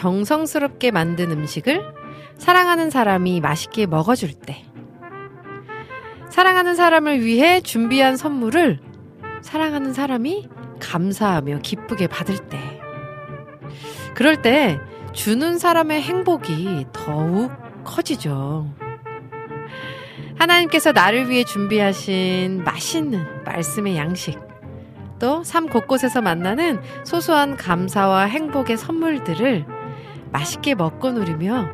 정성스럽게 만든 음식을 사랑하는 사람이 맛있게 먹어줄 때. 사랑하는 사람을 위해 준비한 선물을 사랑하는 사람이 감사하며 기쁘게 받을 때. 그럴 때 주는 사람의 행복이 더욱 커지죠. 하나님께서 나를 위해 준비하신 맛있는 말씀의 양식. 또 삶 곳곳에서 만나는 소소한 감사와 행복의 선물들을 맛있게 먹고 누리며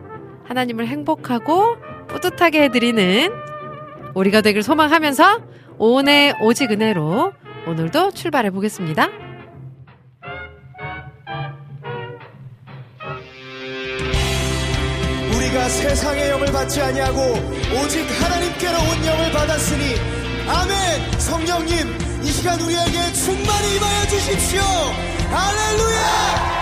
하나님을 행복하고 뿌듯하게 해드리는 우리가 되길 소망하면서 오늘 오직 은혜로 오늘도 출발해 보겠습니다. 우리가 세상의 영을 받지 아니하고 오직 하나님께로 온 영을 받았으니 아멘! 성령님 이 시간 우리에게 충만히 임하여 주십시오! 할렐루야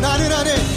나는 안에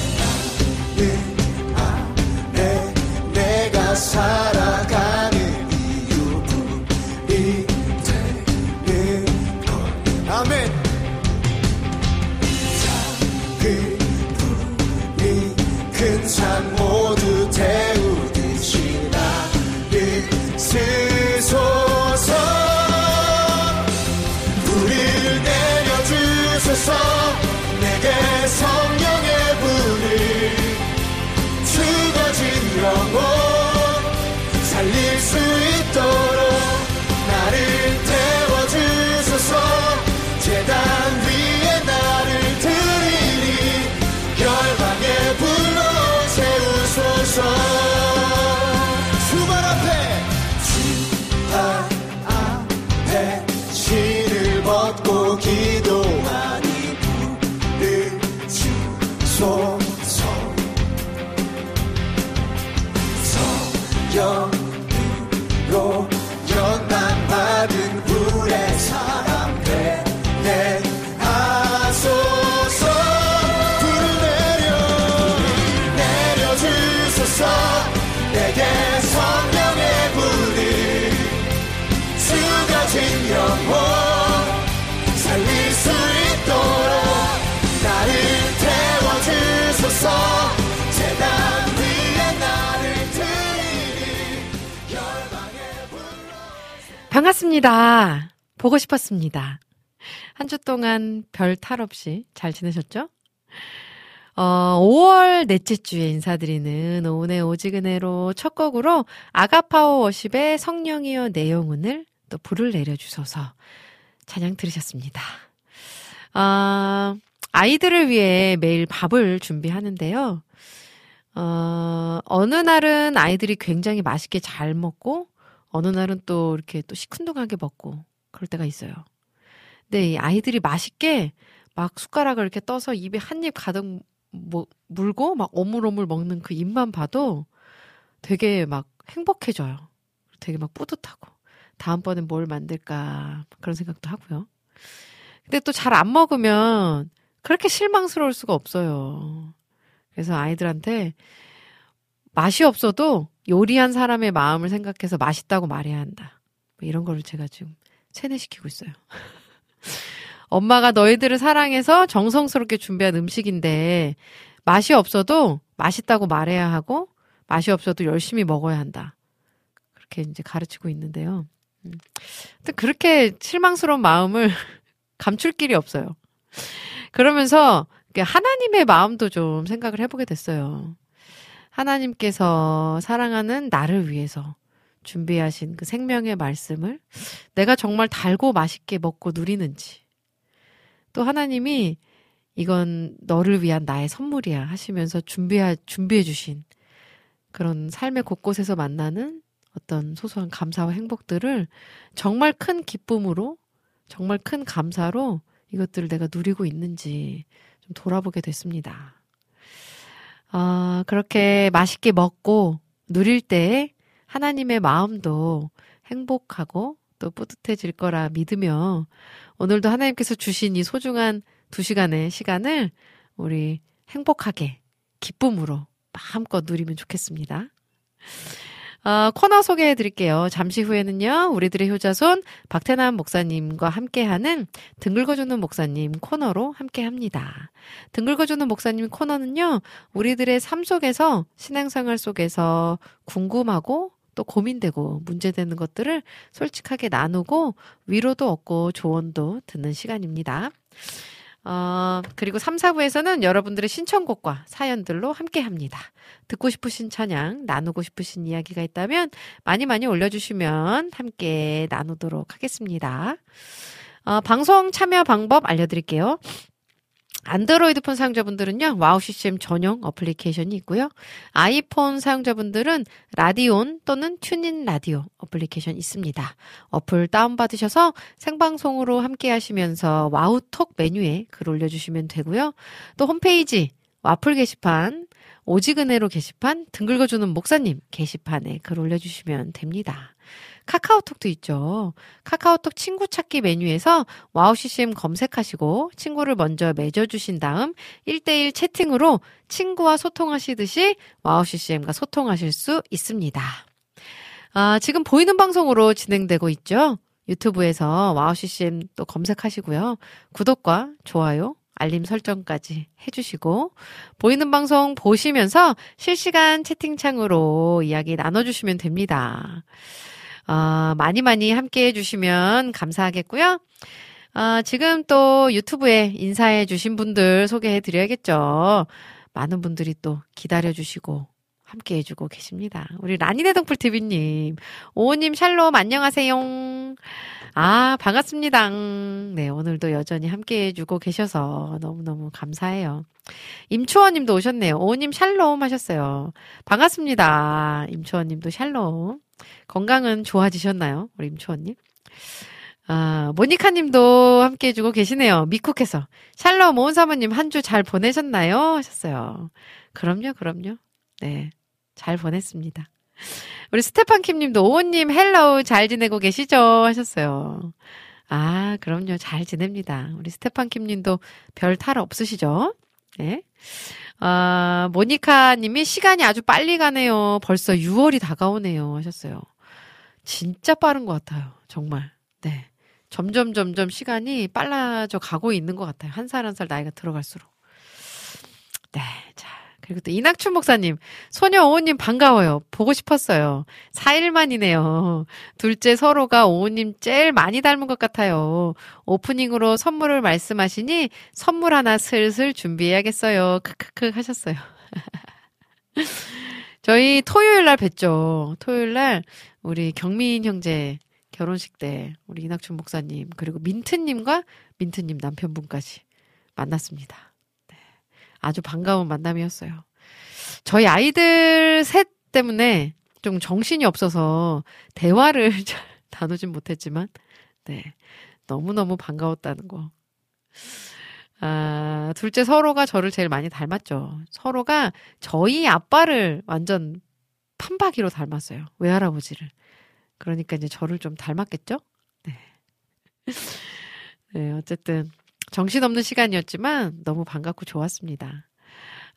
보고 싶었습니다. 한 주 동안 별 탈 없이 잘 지내셨죠? 어, 5월 넷째 주에 인사드리는 오은의 오지근해로 첫 곡으로 아가파워 워십의 성령이여 내용은을 또 불을 내려주소서 찬양 들으셨습니다. 아, 아이들을 위해 매일 밥을 준비하는데요. 어, 어느 날은 아이들이 굉장히 맛있게 잘 먹고, 어느 날은 또 이렇게 또 시큰둥하게 먹고, 그럴 때가 있어요. 근데 이 아이들이 맛있게 막 숟가락을 이렇게 떠서 입에 한 입 가득 뭐, 물고 막 오물오물 먹는 그 입만 봐도 되게 막 행복해져요. 되게 막 뿌듯하고. 다음번엔 뭘 만들까. 그런 생각도 하고요. 근데 또 잘 안 먹으면 그렇게 실망스러울 수가 없어요. 그래서 아이들한테 맛이 없어도 요리한 사람의 마음을 생각해서 맛있다고 말해야 한다. 뭐 이런 거를 제가 지금 세뇌시키고 있어요. 엄마가 너희들을 사랑해서 정성스럽게 준비한 음식인데 맛이 없어도 맛있다고 말해야 하고 맛이 없어도 열심히 먹어야 한다. 그렇게 이제 가르치고 있는데요. 음. 근데 그렇게 실망스러운 마음을 감출 길이 없어요. 그러면서 하나님의 마음도 좀 생각을 해보게 됐어요. 하나님께서 사랑하는 나를 위해서 준비하신 그 생명의 말씀을 내가 정말 달고 맛있게 먹고 누리는지 또 하나님이 이건 너를 위한 나의 선물이야 하시면서 준비해, 준비해 주신 그런 삶의 곳곳에서 만나는 어떤 소소한 감사와 행복들을 정말 큰 기쁨으로 정말 큰 감사로 이것들을 내가 누리고 있는지 좀 돌아보게 됐습니다. 아, 그렇게 맛있게 먹고 누릴 때 하나님의 마음도 행복하고 또 뿌듯해질 거라 믿으며 오늘도 하나님께서 주신 이 소중한 두 시간의 시간을 우리 행복하게 기쁨으로 마음껏 누리면 좋겠습니다. 어, 코너 소개해 드릴게요. 잠시 후에는요, 우리들의 효자손 박태남 목사님과 함께하는 등글거주는 목사님 코너로 함께 합니다. 등글거주는 목사님 코너는요, 우리들의 삶 속에서, 신앙생활 속에서 궁금하고 또 고민되고 문제되는 것들을 솔직하게 나누고 위로도 얻고 조언도 듣는 시간입니다. 어, 그리고 3, 4부에서는 여러분들의 신청곡과 사연들로 함께 합니다. 듣고 싶으신 찬양, 나누고 싶으신 이야기가 있다면 많이 많이 올려주시면 함께 나누도록 하겠습니다. 어, 방송 참여 방법 알려드릴게요. 안드로이드 폰 사용자분들은요, 와우 CCM 전용 어플리케이션이 있고요. 아이폰 사용자분들은 라디온 또는 튜닝 라디오 어플리케이션 있습니다. 어플 다운받으셔서 생방송으로 함께 하시면서 와우톡 메뉴에 글 올려주시면 되고요. 또 홈페이지, 와플 게시판, 오직은혜로 게시판, 등 긁어주는 목사님 게시판에 글 올려주시면 됩니다. 카카오톡도 있죠. 카카오톡 친구 찾기 메뉴에서 와우 CCM 검색하시고 친구를 먼저 맺어주신 다음 1대1 채팅으로 친구와 소통하시듯이 와우 CCM과 소통하실 수 있습니다. 아, 지금 보이는 방송으로 진행되고 있죠? 유튜브에서 와우 CCM 또 검색하시고요. 구독과 좋아요, 알림 설정까지 해주시고, 보이는 방송 보시면서 실시간 채팅창으로 이야기 나눠주시면 됩니다. 아, 많이 많이 함께 해주시면 감사하겠고요. 아, 지금 또 유튜브에 인사해 주신 분들 소개해 드려야겠죠. 많은 분들이 또 기다려 주시고 함께 해주고 계십니다. 우리 라니네 동풀TV님, 오호님 샬롬 안녕하세요. 아, 반갑습니다. 네, 오늘도 여전히 함께 해주고 계셔서 너무너무 감사해요. 임초원 님도 오셨네요. 오은님 샬롬 하셨어요. 반갑습니다. 임초원 님도 샬롬. 건강은 좋아지셨나요? 우리 임초원 님. 아, 모니카 님도 함께 해주고 계시네요. 미쿡에서. 샬롬 오은 사모님 한 주 잘 보내셨나요? 하셨어요. 그럼요, 그럼요. 네. 잘 보냈습니다. 우리 스테판 킴 님도 오은님 hello 잘 지내고 계시죠? 하셨어요. 아, 그럼요. 잘 지냅니다. 우리 스테판 킴 님도 별 탈 없으시죠? 네. 아, 모니카 님이 시간이 아주 빨리 가네요. 벌써 6월이 다가오네요. 하셨어요. 진짜 빠른 것 같아요. 정말. 네. 점점, 점점 시간이 빨라져 가고 있는 것 같아요. 한 살 한살 나이가 들어갈수록. 네. 자, 그리고 또 이낙춘 목사님, 소녀 오호님 반가워요. 보고 싶었어요. 4일 만이네요. 둘째 서로가 오호님 제일 많이 닮은 것 같아요. 오프닝으로 선물을 말씀하시니 선물 하나 슬슬 준비해야겠어요. 크크크 하셨어요. 저희 토요일 날 뵀죠. 토요일 날 우리 경민 형제 결혼식 때 우리 이낙춘 목사님 그리고 민트님과 민트님 남편분까지 만났습니다. 네. 아주 반가운 만남이었어요. 저희 아이들 셋 때문에 좀 정신이 없어서 대화를 잘 나누진 못했지만, 네. 너무너무 반가웠다는 거. 아, 둘째 서로가 저를 제일 많이 닮았죠. 서로가 저희 아빠를 완전 판박이로 닮았어요. 외할아버지를. 그러니까 이제 저를 좀 닮았겠죠? 네. 네, 어쨌든 정신없는 시간이었지만 너무 반갑고 좋았습니다.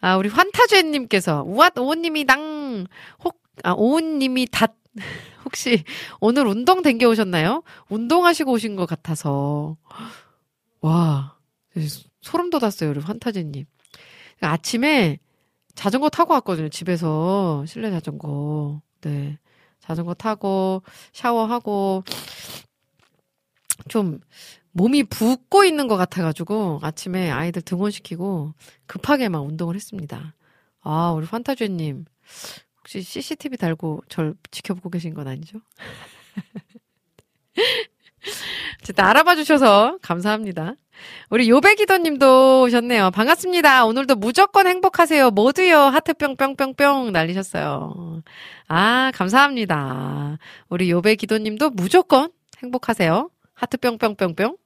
아, 우리 환타제님께서 우와 오은님이 당, 혹, 아, 오은님이 닷, 혹시 오늘 운동 댕겨 오셨나요? 운동하시고 오신 것 같아서. 와, 소름 돋았어요, 우리 환타제님. 아침에 자전거 타고 왔거든요, 집에서. 실내 자전거. 네. 자전거 타고, 샤워하고, 좀, 몸이 붓고 있는 것 같아가지고, 아침에 아이들 등원시키고, 급하게 막 운동을 했습니다. 아, 우리 판타주님, 혹시 CCTV 달고 절 지켜보고 계신 건 아니죠? 어쨌든 알아봐 주셔서 감사합니다. 우리 요배기도 님도 오셨네요. 반갑습니다. 오늘도 무조건 행복하세요. 모두요. 하트 뿅뿅뿅뿅 날리셨어요. 아, 감사합니다. 우리 요배기도 님도 무조건 행복하세요. 하트 뿅뿅뿅뿅.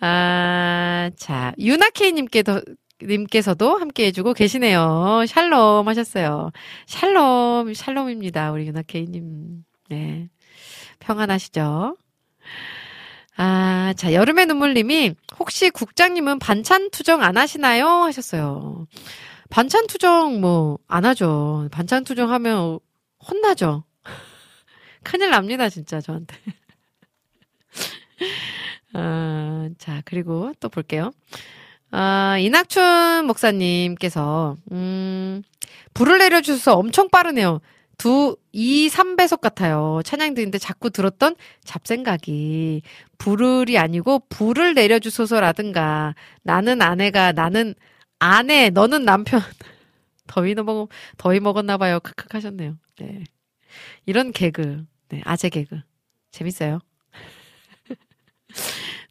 아, 자, 유나케이님께도, 님께서도 함께 해주고 계시네요. 샬롬 하셨어요. 샬롬, 샬롬입니다. 우리 유나케이님. 네. 평안하시죠? 아, 자, 여름의 눈물님이 혹시 국장님은 반찬 투정 안 하시나요? 하셨어요. 반찬 투정 뭐 안 하죠. 반찬 투정 하면 혼나죠. 큰일 납니다, 진짜 저한테. 아, 자, 그리고 또 볼게요. 아, 이낙춘 목사님께서, 음, 불을 내려주셔서 엄청 빠르네요. 두, 이, 삼배속 같아요. 찬양 드는데 자꾸 들었던 잡생각이. 불을이 아니고 불을 내려주소서라든가, 나는 아내가, 나는 아내, 너는 남편. 더위 먹, 더위 먹었나 봐요. 크크 하셨네요. 네. 이런 개그. 네, 아재 개그. 재밌어요.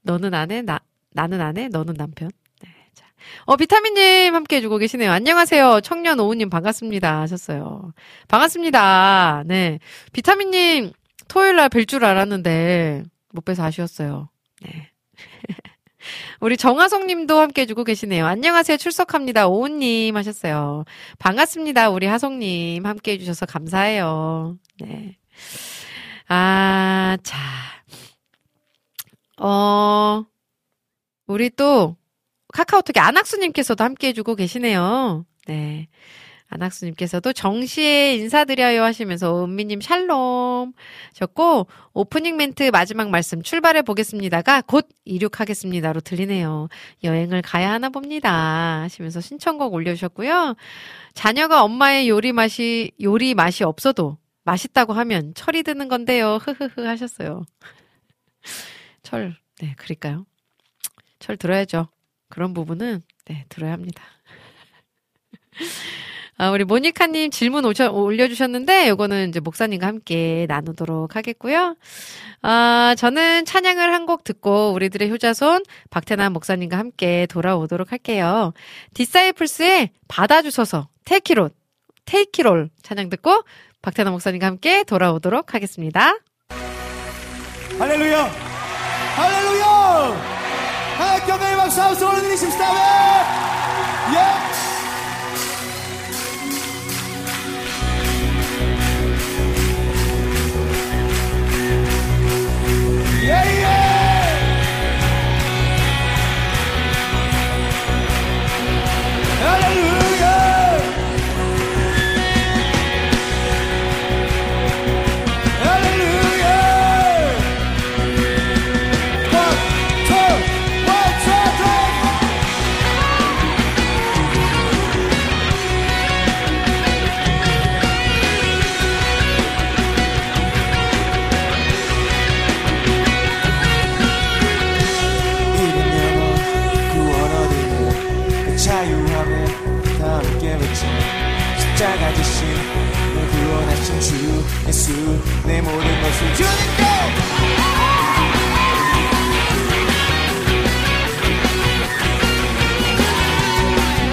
너는 아내, 나, 나는 아내, 너는 남편. 네, 자. 어, 비타민님 함께 해주고 계시네요. 안녕하세요. 청년 오우님 반갑습니다. 하셨어요. 반갑습니다. 네. 비타민님, 토요일 날 뵐 줄 알았는데, 못 뵈서 아쉬웠어요. 네. 우리 정하성 님도 함께 해주고 계시네요. 안녕하세요. 출석합니다. 오은님 하셨어요. 반갑습니다. 우리 하성 님 함께 해주셔서 감사해요. 네. 아, 자. 어, 우리 또 카카오톡에 안학수님께서도 함께 해주고 계시네요. 네. 안학수님께서도 정시에 인사드려요 하시면서 은미님 샬롬 셨고 오프닝 멘트 마지막 말씀 출발해 보겠습니다가 곧 이륙하겠습니다로 들리네요. 여행을 가야 하나 봅니다 하시면서 신청곡 올려주셨고요. 자녀가 엄마의 요리 맛이 요리 맛이 없어도 맛있다고 하면 철이 드는 건데요. 흐흐흐 하셨어요. 철, 네, 그럴까요? 철 들어야죠. 그런 부분은, 네, 들어야 합니다. 아, 우리 모니카님 질문 오셔, 올려주셨는데, 요거는 이제 목사님과 함께 나누도록 하겠고요. 아, 저는 찬양을 한 곡 듣고 우리들의 효자손 박태남 목사님과 함께 돌아오도록 할게요. 디사이플스의 받아주소서, 테이키롯, 테이키롤 찬양 듣고 박태남 목사님과 함께 돌아오도록 하겠습니다. 할렐루야! 할렐루야! 하나님의 박수 한번 올려드리십시다. 예! 예, 예수 내 모든 것을 주님께.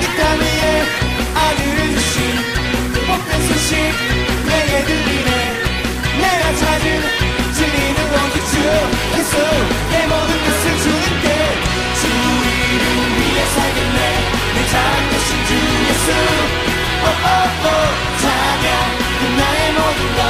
이땅 위에 아들을 주신 복된 소식 내게 들리네. 내가 찾은 진리는 오직 주 예수. 내 모든 것을 주님께. 주 이름 위에 살겠네. 내 자랑 되신 주 예수. 오오오. 찬양 그 나의 모든 것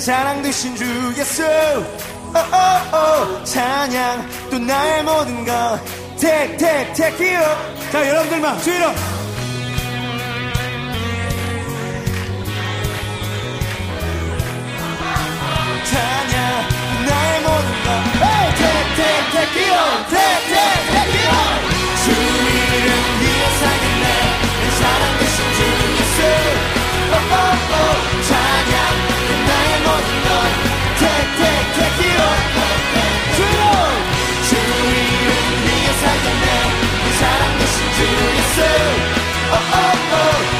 내 자랑 되신 주 예수 오오오 찬양 또 나의 모든 것 Take take take it up 자 여러분들만 주 이름 찬양 나의 모든 것 hey, Take take take it up Take take take it up 주 이름 살겠 살겠네 내 사랑 되신 주 예수 오오오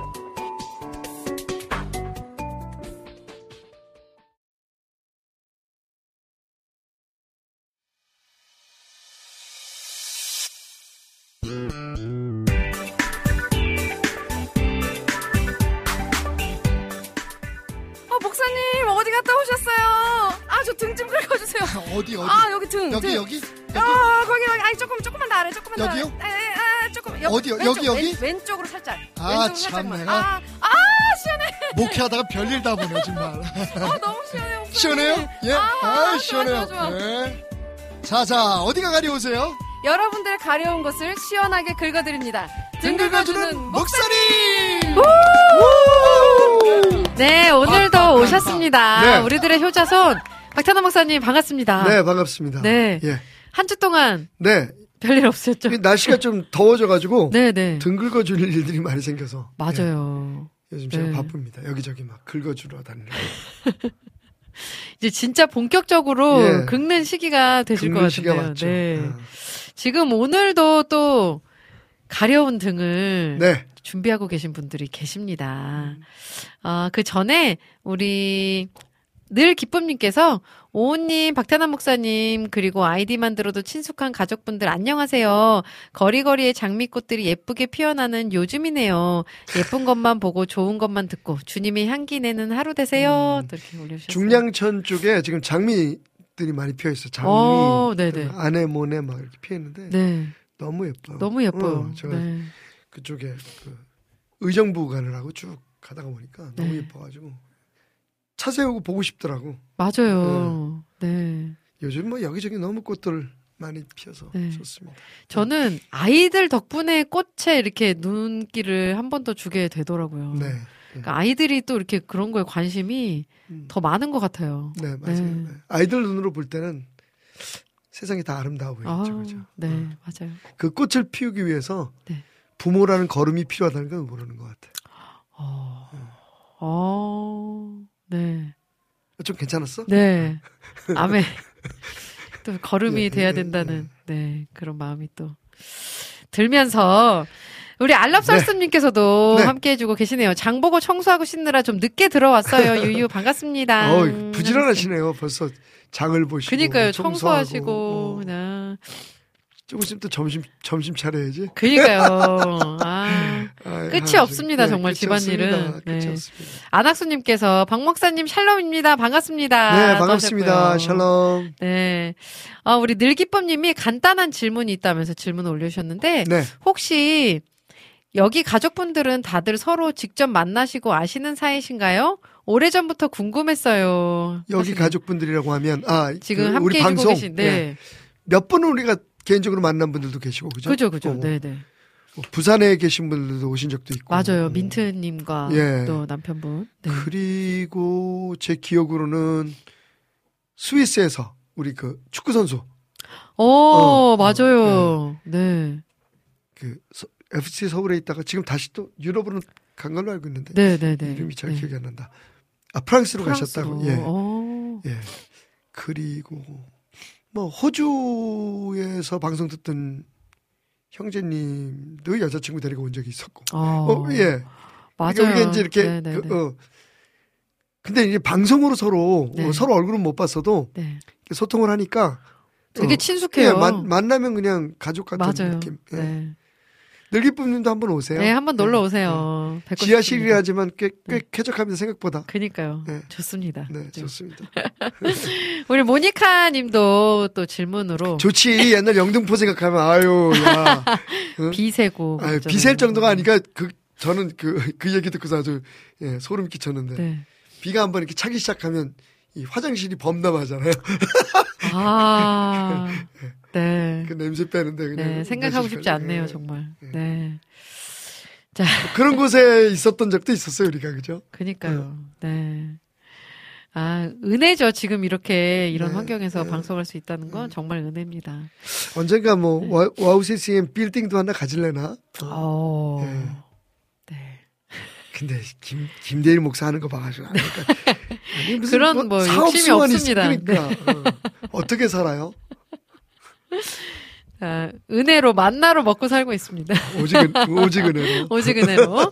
아, 저 등 좀 긁어주세요. 어디 어디? 아, 여기 등. 여기 등. 여기? 여기? 아, 거기, 거기. 아니, 조금, 조금만 더 아래, 조금만 더 아래. 여기요? 에, 에, 아, 조금. 옆, 어디요? 왼쪽, 여기, 여기? 왼, 왼쪽으로 살짝. 아, 왼쪽으로 참, 살짝만. 내가. 아, 아, 시원해. 목회하다가 별일 다 보네 정말. 아, 너무 시원해요. 시원해요? 예. 아, 아, 좋아, 시원해요. 좋아, 좋아. 예. 자, 자, 어디가 가려오세요? 여러분들 가려운 것을 시원하게 긁어드립니다. 등 긁어주는 목사님! 네, 오늘도 아, 아, 아, 오셨습니다. 네. 우리들의 효자손, 박찬호 목사님 반갑습니다. 네, 반갑습니다. 네. 예. 한 주 동안 네. 별일 없었죠? 이 날씨가 좀 더워져가지고 네, 네. 등 긁어줄 일들이 많이 생겨서 예. 맞아요. 요즘 제가 네. 바쁩니다. 여기저기 막 긁어주러 다니는. 이제 진짜 본격적으로 예. 긁는 시기가 되실 것 긁는 시기가 같은데요. 왔죠. 네. 아. 지금 오늘도 또 가려운 등을 네. 준비하고 계신 분들이 계십니다. 음. 아, 그 전에 우리 늘 기쁨님께서 오은님, 박태남 목사님, 그리고 아이디만 들어도 친숙한 가족분들 안녕하세요. 거리거리에 장미꽃들이 예쁘게 피어나는 요즘이네요. 예쁜 것만 보고 좋은 것만 듣고 주님의 향기 내는 하루 되세요. 음. 또 이렇게 올려주셨어요. 중량천 쪽에 지금 장미들이 많이 피어 있어요. 장미, 어, 네네. 아내모네 막 이렇게 피어 있는데 네, 너무 예뻐요. 너무 예뻐요. 어, 제가 네. 그쪽에 그 의정부 가느라고 쭉 가다가 보니까 너무 네. 예뻐가지고 차 세우고 보고 싶더라고. 맞아요. 네. 요즘 뭐 여기저기 너무 꽃들 많이 피어서 네. 좋습니다. 저는 아이들 덕분에 꽃에 이렇게 눈길을 한 번 더 주게 되더라고요. 네, 그러니까 아이들이 또 이렇게 그런 거에 관심이 음. 더 많은 것 같아요. 네 맞아요. 네. 네. 아이들 눈으로 볼 때는 세상이 다 아름다워 보이죠, 아, 그죠? 네, 어. 맞아요. 그 꽃을 피우기 위해서 네. 부모라는 걸음이 필요하다는 걸 모르는 것 같아요. 어, 어, 네, 좀 괜찮았어? 네, 아멘. 또 걸음이 네, 돼야 네, 된다는 네 그런 마음이 또 들면서 우리 알랍설스님께서도 네. 함께 해주고 계시네요. 장 보고 청소하고 씻느라 좀 늦게 들어왔어요. 유유 반갑습니다. 어, 부지런하시네요. 벌써 장을 보시고. 그니까요. 청소하고. 청소하시고 어. 그냥 조금 있으면 또 점심 점심 차려야지. 그니까요. 아. 아, 끝이 아, 없습니다, 정말 끝이 집안일은. 네. 안학수님께서 박 목사님 샬롬입니다. 반갑습니다. 네, 또 반갑습니다. 샬롬. 네. 아, 우리 늘기쁨님이 간단한 질문이 있다면서 질문을 올려주셨는데 네. 혹시 여기 가족분들은 다들 서로 직접 만나시고 아시는 사이신가요? 오래전부터 궁금했어요. 여기. 가족분들이라고 하면 아 지금 그 함께 우리 방송 계신 네. 예. 몇 분은 우리가 개인적으로 만난 분들도 계시고 그죠? 그죠, 그죠. 어, 네, 네. 뭐 부산에 계신 분들도 오신 적도 있고. 맞아요. 어. 민트님과 예. 또 남편분. 네. 그리고 제 기억으로는 스위스에서 우리 그 축구 선수 오, 어, 맞아요. 네. 그 서- FC 서울에 있다가 지금 다시 또 유럽으로 간 걸로 알고 있는데 네, 네, 네. 이름이 잘 네. 기억이 안 난다. 아 프랑스로, 프랑스로. 가셨다고. 예. 어. 예. 그리고 뭐 호주에서 방송 듣던 형제님도 여자친구 데리고 온 적이 있었고. 어. 어, 예. 맞아요. 그러니까 우리가 이제 이렇게 네, 네, 그, 네. 어. 근데 이게 방송으로 서로 네. 어, 서로 얼굴은 못 봤어도 네. 소통을 하니까 되게 어, 친숙해요. 예, 만, 만나면 그냥 가족 같은 맞아요. 느낌. 예. 네. 늘기쁨님도 한번 오세요. 네, 한번 놀러 네. 오세요. 싶습니다. 지하실이라지만 꽤, 꽤 네. 쾌적합니다 생각보다. 그니까요. 네. 좋습니다. 네, 네. 좋습니다. 우리 모니카 님도 또 질문으로 좋지. 옛날 영등포 생각하면 아유, 야. 응? 비세고. 아유. 비셀 정도가 아니까 그 저는 그, 그 얘기 듣고서 아주, 예, 소름 끼쳤는데. 네. 비가 한번 이렇게 차기 시작하면 이 화장실이 범람하잖아요. 아, 네. 그 냄새 빼는데 그냥. 네, 생각하고 싶지 빼- 않네요, 예. 정말. 네. 그런 곳에 있었던 적도 있었어요, 우리가. 그죠? 그니까요. 네. 아, 은혜죠. 지금 이렇게 이런 네, 환경에서 네. 방송할 수 있다는 건 정말 은혜입니다. 언젠가 네. 뭐, 와- WOW CCM 빌딩도 하나 가질래나? 어. 예. 네. 근데 김 김대일 목사 하는 거 봐가지고 안 될까? 아니, 무슨 그런 뭐 욕심이 사업수완이 없습니다. 네. 있으니까 어. 떻게 살아요? 아, 은혜로 만나로 먹고 살고 있습니다. 오직 은- 오직 은혜로. 오직 은혜로.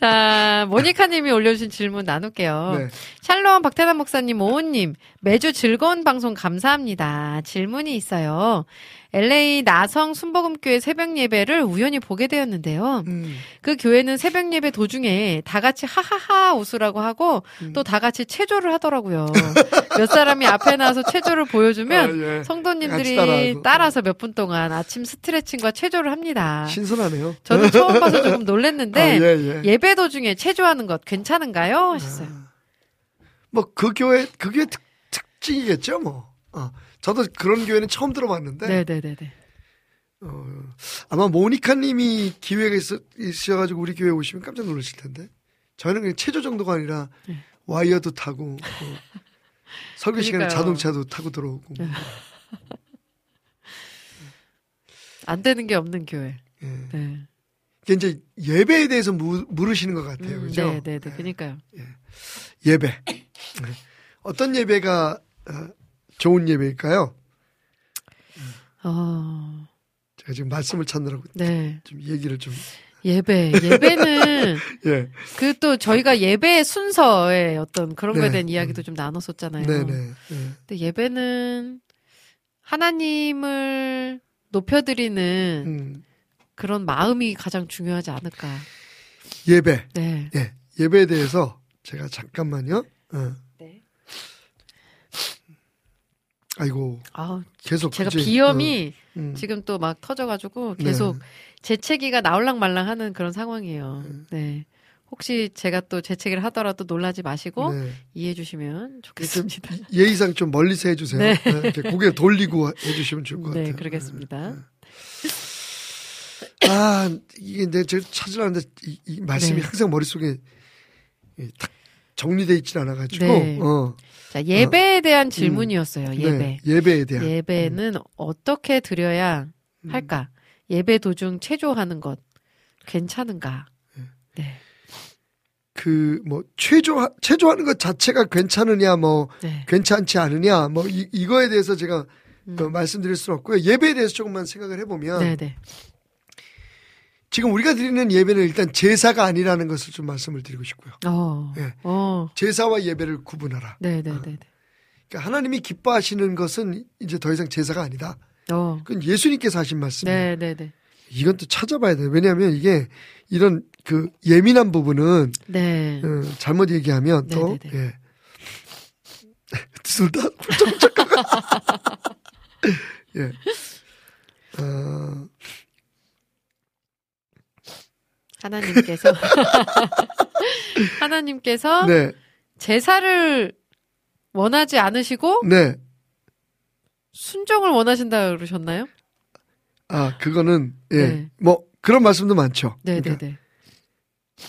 자, 모니카님이 올려주신 질문 나눌게요. 네. 샬롬 박태남 목사님, 오은님, 매주 즐거운 방송 감사합니다. 질문이 있어요. LA 나성 순복음교회 새벽 예배를 우연히 보게 되었는데요. 음, 그 교회는 새벽 예배 도중에 다 같이 하하하 웃으라고 하고 음. 또다 같이 체조를 하더라고요. 몇 사람이 앞에 나와서 체조를 보여주면 아, 예. 성도님들이. 따라서 몇 분 동안 아침 스트레칭과 체조를 합니다. 신선하네요. 저는 처음 봐서 조금 놀랬는데 아, 예, 예. 예 배 도중에 체조하는 것 괜찮은가요? 하셨어요. 뭐그 교회 그 교회 특, 특징이겠죠, 뭐. 어. 저도 그런 교회는 처음 들어봤는데 네네네네. 어, 아마 모니카님이 기회가 있어, 있어가지고 우리 교회 오시면 깜짝 놀라실 텐데 저희는 그냥 체조 정도가 아니라 네. 와이어도 타고 어, 설교 시간에. 자동차도 타고 들어오고 안 되는 게 없는 교회. 예. 네. 이게 이제 예배에 대해서 무, 물으시는 것 같아요, 음, 그죠? 네 네 네. 그니까요. 예배 네. 어떤 예배가 어, 좋은 예배일까요? 어, 제가 지금 말씀을 찾느라고 네. 좀 얘기를 좀 예배. 예배는 예, 그 또 저희가 예배 순서의 어떤 그런 거에 네. 대한 이야기도 좀 나눴었잖아요. 네네. 예. 근데 예배는 하나님을 높여드리는 음, 그런 마음이 가장 중요하지 않을까. 예배, 네. 예, 예배에 대해서 제가 잠깐만요. 어. 네. 아이고 아, 계속 제가 그제, 비염이 어, 음. 지금 또 막 터져가지고 네. 계속 재채기가 나올랑 말랑 하는 그런 상황이에요. 네. 혹시 제가 또 재채기를 하더라도 놀라지 마시고 네. 이해해 주시면 좋겠습니다. 예의상 좀 멀리서 해주세요. 네. 네, 이렇게 고개 돌리고 해주시면 좋을 것 네, 같아요. 그러겠습니다. 아 이게 내 제가 찾으려는데 이, 이 말씀이 네. 항상 머릿속에 이딱 정리돼 있질 않아가지고 네. 어, 자, 예배에 대한 질문이었어요. 예배. 네, 예배에 대한 예배는 어떻게 드려야 음. 할까? 예배 도중 체조하는 것 괜찮은가? 네. 그뭐 체조 체조하는 것 자체가 괜찮으냐 뭐 네. 괜찮지 않으냐 뭐 이, 이거에 대해서 제가 음. 어, 말씀드릴 수는 없고요. 예배에 대해서 조금만 생각을 해보면 네, 네. 지금 우리가 드리는 예배는 일단 제사가 아니라는 것을 좀 말씀을 드리고 싶고요. 어. 예. 어. 제사와 예배를 구분하라. 네, 네, 네. 네. 그러니까 하나님이 기뻐하시는 것은 이제 더 이상 제사가 아니다. 어. 그건 예수님께서 하신 말씀이에요. 네, 네, 네. 이건 또 찾아봐야 돼요. 왜냐하면 이게 이런 그 예민한 부분은 네. 어, 잘못 얘기하면 또 네, 예. 둘다 훌쩍훌쩍 예. 어, 하나님께서 하나님께서 네, 제사를 원하지 않으시고 네. 순종을 원하신다 그러셨나요? 아, 그거는 예. 네. 뭐 그런 말씀도 많죠. 네, 그러니까 네, 네.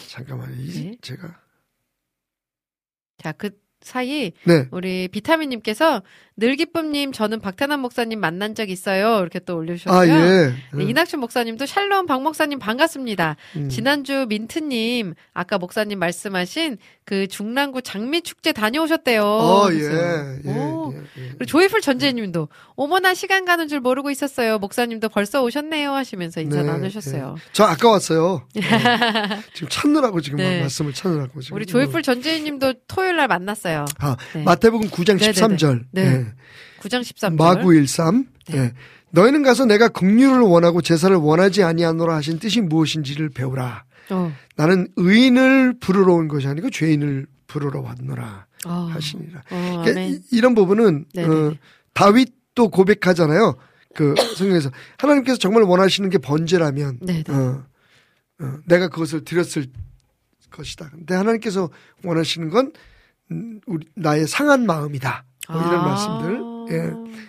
잠깐만요. 이 네. 제가 자, 그 사이 네. 우리 비타민님께서 늘 기쁨님 저는 박태남 목사님 만난 적 있어요. 이렇게 또 올려주셨고요. 아, 예. 네, 이낙춘 목사님도 샬롬 박 목사님 반갑습니다. 음. 지난주 민트님 아까 목사님 말씀하신 그 중랑구 장미 축제 다녀오셨대요. 어, 예. 예, 오. 예, 예. 그리고 조이풀 전재님도 어머나 시간 가는 줄 모르고 있었어요. 목사님도 벌써 오셨네요 하시면서 인사 네, 나누셨어요. 저 아까 왔어요. 어, 지금 찾느라고 지금 네. 말씀을 찾느라고 지금. 우리 조이풀 전재님도 토요일 날 만났어요. 아, 네. 마태복음 9장 네, 네, 13절. 네. 예. 9장 13절. 마구 13. 예. 너희는 가서 내가 긍휼을 원하고 제사를 원하지 아니하노라 하신 뜻이 무엇인지를 배우라. 어. 나는 의인을 부르러 온 것이 아니고 죄인을 부르러 왔노라 어. 하시니라. 어, 그러니까. 이- 이런 부분은 네네네. 어, 다윗도 고백하잖아요. 그 성경에서 하나님께서 정말 원하시는 게 번제라면. 어, 어, 내가 그것을 드렸을 것이다. 근데 하나님께서 원하시는 건 음, 우리 나의 상한 마음이다. 뭐 이런 아. 말씀들. 예.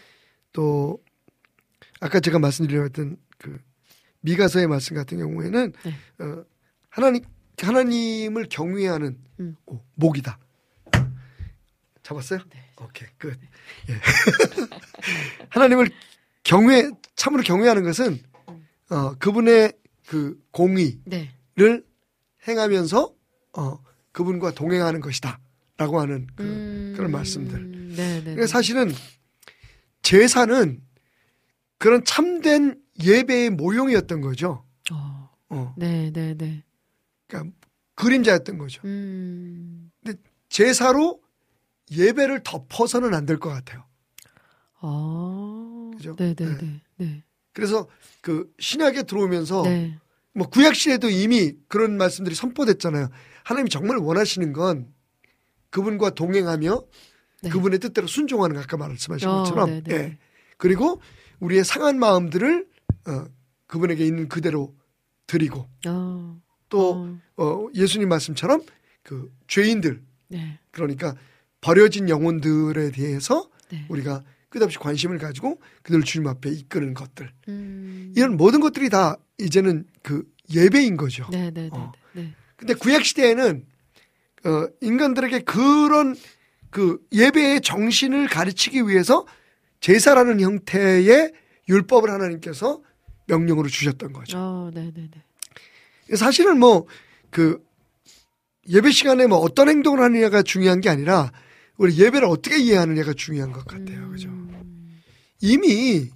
또 아까 제가 말씀드렸던 그 미가서의 말씀 같은 경우에는 네. 어, 하나님 하나님을 경외하는 음. 오, 목이다. 잡았어요? 네. 오케이 끝. 예. 하나님을 경외 참으로 경외하는 것은 어, 그분의 그 공의를 네. 행하면서 어, 그분과 동행하는 것이다라고 하는 그, 음. 그런 말씀들. 그러니까 사실은 제사는 그런 참된 예배의 모형이었던 거죠. 어. 어, 네, 네, 네. 그러니까 그림자였던 거죠. 음. 제사로 예배를 덮어서는 안 될 것 같아요. 아. 그죠? 네, 네, 네. 네. 네. 그래서 그 신약에 들어오면서 네. 뭐 구약 시대도 이미 그런 말씀들이 선포됐잖아요. 하나님이 정말 원하시는 건 그분과 동행하며 네. 그분의 뜻대로 순종하는 거 아까 말씀하신 어, 것처럼 네, 네. 예. 그리고 우리의 상한 마음들을 어, 그분에게 있는 그대로 드리고 어. 또 어. 어, 예수님 말씀처럼 그 죄인들 네. 그러니까 버려진 영혼들에 대해서 네. 우리가 끝없이 관심을 가지고 그들 주님 앞에 이끄는 것들 음. 이런 모든 것들이 다 이제는 그 예배인 거죠. 네, 네, 네. 어. 네. 근데 구약 시대에는 어, 인간들에게 그런 그 예배의 정신을 가르치기 위해서 제사라는 형태의 율법을 하나님께서 명령으로 주셨던 거죠. 어, 네, 네, 네. 사실은 뭐 그 예배 시간에 뭐 어떤 행동을 하느냐가 중요한 게 아니라 우리 예배를 어떻게 이해하느냐가 중요한 것 같아요. 그죠? 음. 이미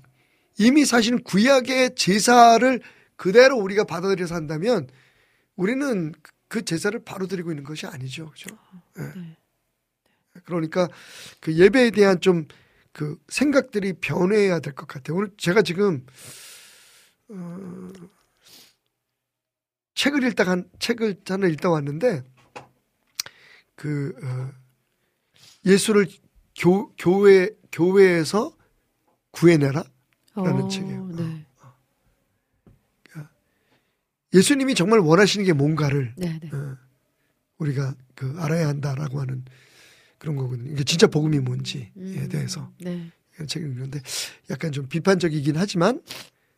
이미 사실은 구약의 제사를 그대로 우리가 받아들여서 한다면 우리는 그 제사를 바로 드리고 있는 것이 아니죠. 그죠? 예. 네. 그러니까 그 예배에 대한 좀 그 생각들이 변해야 될 것 같아요. 오늘 제가 지금 어, 책을 읽다가 한- 책을 하나 읽다 왔는데 그 어, 예수를 교, 교회 교회에서 구해내라 라는 어, 책이에요. 네. 예수님이 정말 원하시는 게 뭔가를 네, 네. 어, 우리가 그 알아야 한다라고 하는 그런 거거든요. 이게 진짜 복음이 뭔지에 음. 대해서 네. 이런 책을 읽는데 약간 좀 비판적이긴 하지만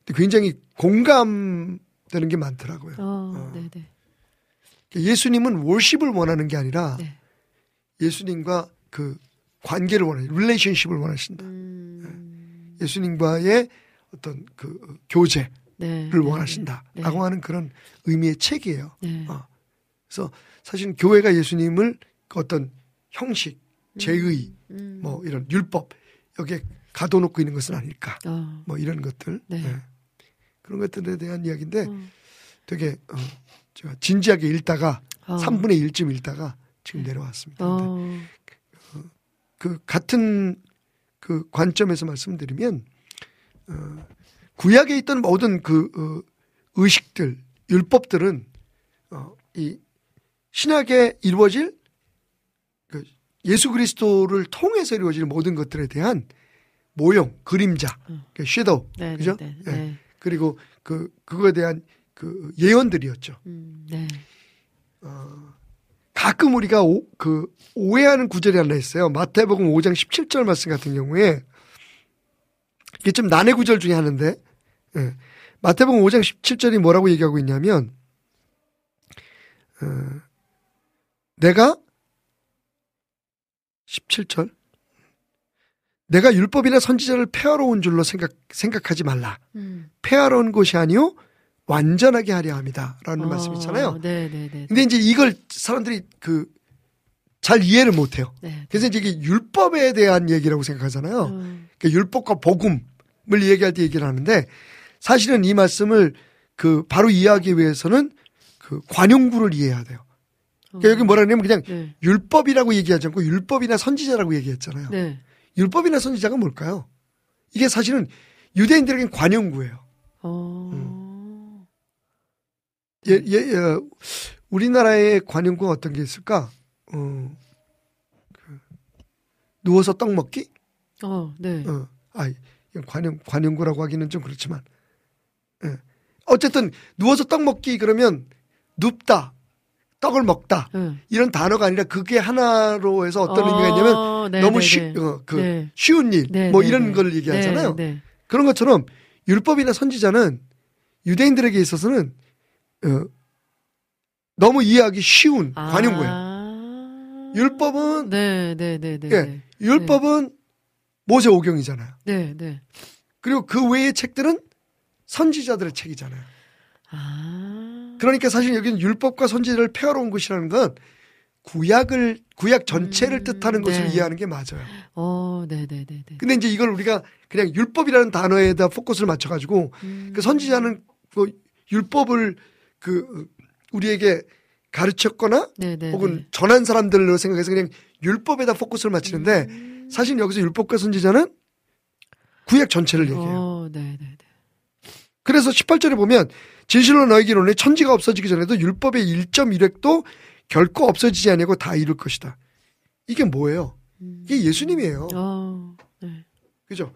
굉장히 공감되는 게 많더라고요. 어, 어. 네, 네. 예수님은 worship을 원하는 게 아니라 네. 예수님과 그 관계를 원하는 relationship을 원하신다. 음. 예수님과의 어떤 그 교제를 네. 네, 원하신다라고 네. 하는 그런 의미의 책이에요. 네. 어. 그래서 사실은 교회가 예수님을 그 어떤 형식, 제의, 음. 뭐 이런 율법 여기에 가둬놓고 있는 것은 아닐까. 어. 뭐 이런 것들 네. 예. 그런 것들에 대한 이야기인데 어. 되게 어, 제가 진지하게 읽다가 어. 3분의 1쯤 읽다가 지금 내려왔습니다. 근데 어. 그 같은 그 관점에서 말씀드리면 어, 구약에 있던 모든 그 어, 의식들, 율법들은 어, 이 신약에 이루어질 그 예수 그리스도를 통해서 이루어질 모든 것들에 대한 모형, 그림자, 음. 그 섀도우, 네, 그죠? 네, 예. 네. 네. 그리고 그 그거에 대한 그 예언들이었죠. 음, 네. 어, 가끔 우리가 오, 그 오해하는 구절이 하나 있어요. 마태복음 5장 17절 말씀 같은 경우에 이게 좀 난해 구절 중에 하나인데 예. 마태복음 5장 17절이 뭐라고 얘기하고 있냐면 어, 내가 17절 내가 율법이나 선지자를 폐하러 온 줄로 생각 생각하지 말라. 음. 폐하러 온 것이 아니요 완전하게 하려 합니다라는 말씀 있잖아요. 네, 네, 네. 근데 이제 이걸 사람들이 그 잘 이해를 못 해요. 네. 그래서 이제 이게 율법에 대한 얘기라고 생각하잖아요. 음. 그러니까 율법과 복음을 얘기할 때 얘기를 하는데 사실은 이 말씀을 그 바로 이해하기 위해서는 그 관용구를 이해해야 돼요. 그러니까 여기 뭐라 그러냐면 그냥 네. 율법이라고 얘기하지 않고 율법이나 선지자라고 얘기했잖아요. 네. 율법이나 선지자가 뭘까요? 이게 사실은 유대인들에겐 관용구예요. 어. 음. 예, 예, 어, 우리나라의 관용구가 어떤 게 있을까? 어, 그, 누워서 떡 먹기? 어, 네. 어, 아, 관용, 관용구라고 하기는 좀 그렇지만, 예. 어쨌든 누워서 떡 먹기 그러면 눕다, 떡을 먹다 응. 이런 단어가 아니라 그게 하나로 해서 어떤 의미가 있냐면 어, 네, 너무 네, 쉬, 네. 어, 그 네. 쉬운 일, 네, 뭐 네, 이런 네. 걸 얘기하잖아요. 그런 것처럼 율법이나 선지자는 유대인들에게 있어서는 어, 너무 이해하기 쉬운 관용구예요. 아. 율법은 네, 네, 네, 네. 예, 네. 율법은 모세 오경이잖아요. 네, 네. 그리고 그 외의 책들은 선지자들의 책이잖아요. 아. 그러니까 사실 여기는 율법과 선지자를 폐하러 온 것이라는 건 구약을 구약 전체를 음, 뜻하는 것을 네. 이해하는 게 맞아요. 어, 네, 네, 네, 네. 근데 이제 이걸 우리가 그냥 율법이라는 단어에다 포커스를 맞춰 가지고 음. 그 선지자는 그 율법을 그 우리에게 가르쳤거나 네, 네. 혹은 네. 전한 사람들로 생각해서 그냥 율법에다 포커스를 맞추는데 음. 사실 여기서 율법과 선지자는 구약 전체를 얘기해요. 어, 네, 네, 네. 그래서 18절에 보면 진실로 너에게 이르노니 천지가 없어지기 전에도 율법의 1.1획도 결코 없어지지 아니하고 다 이룰 것이다. 이게 뭐예요? 음. 이게 예수님이에요. 어, 네, 그죠?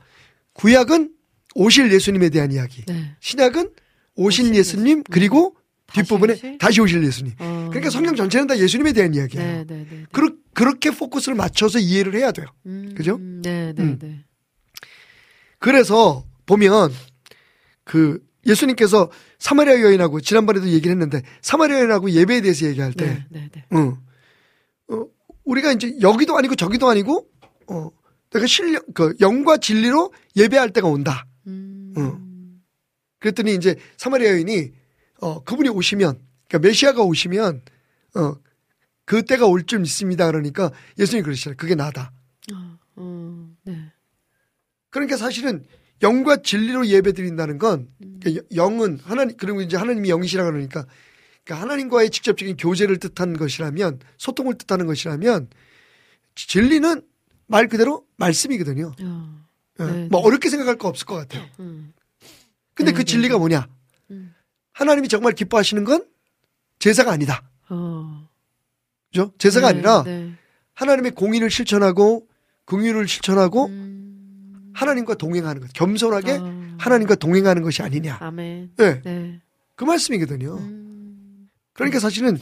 구약은 오실 예수님에 대한 이야기. 네. 신약은 오신 오신 예수님 예수님. 그리고 다시 뒷부분에 오실? 다시 오실 예수님. 어. 그러니까 성경 전체는 다 예수님에 대한 이야기예요. 네, 네, 네. 네. 그러, 그렇게 포커스를 맞춰서 이해를 해야 돼요. 음, 그죠? 네, 네, 음. 네. 그래서 보면 그 예수님께서 사마리아 여인하고 지난번에도 얘기를 했는데 사마리아 여인하고 예배에 대해서 얘기할 때 네, 네, 네. 응. 어, 우리가 이제 여기도 아니고 저기도 아니고 어, 내가 실력 그 영과 진리로 예배할 때가 온다. 음. 응. 그랬더니 이제 사마리아 여인이 어, 그분이 오시면 그러니까 메시아가 오시면 어, 그 때가 올 줄 믿습니다. 그러니까 예수님이 그러시잖아요. 그게 나다. 어, 어, 네. 그러니까 사실은 영과 진리로 예배 드린다는 건 음. 그러니까 영은 하나님 그리고 이제 하나님이 영이시라 그러니까 그러니까 하나님과의 직접적인 교제를 뜻하는 것이라면 소통을 뜻하는 것이라면 진리는 말 그대로 말씀이거든요. 어, 예, 네, 뭐 네. 어렵게 생각할 거 없을 것 같아요. 음. 근데 네, 그 네, 진리가 네. 뭐냐? 음. 하나님이 정말 기뻐하시는 건 제사가 아니다. 어. 그죠? 제사가 네, 아니라 네. 하나님의 공의를 실천하고 긍휼을 실천하고 음. 하나님과 동행하는 것. 겸손하게 어. 하나님과 동행하는 것이 아니냐. 아멘. 네. 네. 그 말씀이거든요. 음. 그러니까 사실은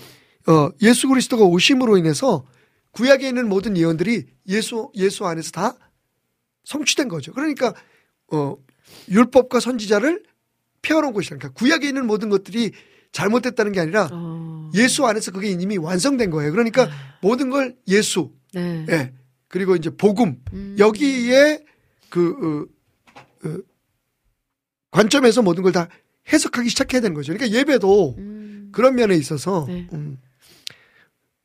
어, 예수 그리스도가 오심으로 인해서 구약에 있는 모든 예언들이 예수 예수 안에서 다 성취된 거죠. 그러니까 어, 율법과 선지자를 펴놓은 것이라 그러니까 구약에 있는 모든 것들이 잘못됐다는 게 아니라 어. 예수 안에서 그게 이미 완성된 거예요. 그러니까 모든 걸 예수, 네. 예, 그리고 이제 복음 음. 여기에 그 어, 어, 관점에서 모든 걸 다 해석하기 시작해야 되는 거죠. 그러니까 예배도 음. 그런 면에 있어서 네. 음,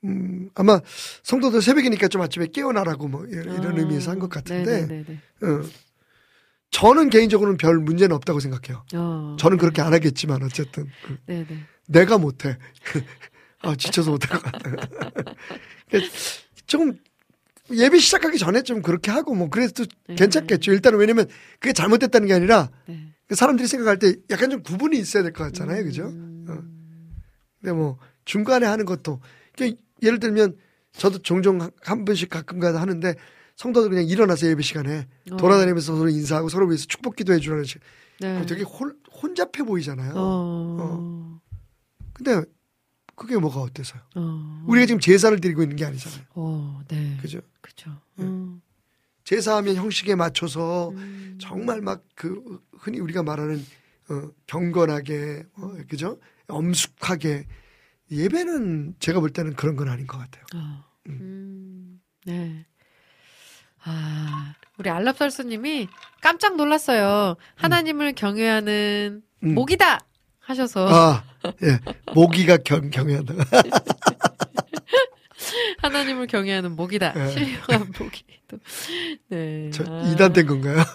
음, 아마 성도들 새벽이니까 좀 아침에 깨어나라고 뭐 이런 어. 의미에서 한 것 같은데 네네네네. 어, 저는 개인적으로는 별 문제는 없다고 생각해요. 어. 저는 그렇게 안 하겠지만 어쨌든 음, 네네. 내가 못해. 아 지쳐서 못할 것 같아. 좀 예배 시작하기 전에 좀 그렇게 하고 뭐 그래도 네. 괜찮겠죠. 일단은 왜냐면 그게 잘못됐다는 게 아니라 네. 그 사람들이 생각할 때 약간 좀 구분이 있어야 될 것 같잖아요. 그죠? 음. 어. 근데 뭐 중간에 하는 것도 그러니까 예를 들면 저도 종종 한- 한 번씩 가끔가다 하는데 성도들 그냥 일어나서 예배 시간에 어. 돌아다니면서 서로 인사하고 서로 위해서 축복 기도해 주라는 식. 네. 되게 홀, 혼잡해 보이잖아요. 어. 근데 그게 뭐가 어때서요? 어. 우리가 지금 제사를 드리고 있는 게 아니잖아요. 어, 네. 그죠? 그죠. 네. 어. 제사하면 형식에 맞춰서 음. 정말 막 그 흔히 우리가 말하는 어, 경건하게 어, 그죠? 엄숙하게 예배는 제가 볼 때는 그런 건 아닌 것 같아요. 어. 음. 네. 아, 우리 알랍설수님이 깜짝 놀랐어요. 하나님을 경외하는 음. 목이다 하셔서 아, 예, 모기가 경, 경외한다. 하나님을 경외하는 목이다. 네. 신령한 목이. 또. 네. 저 아, 이단된 건가요?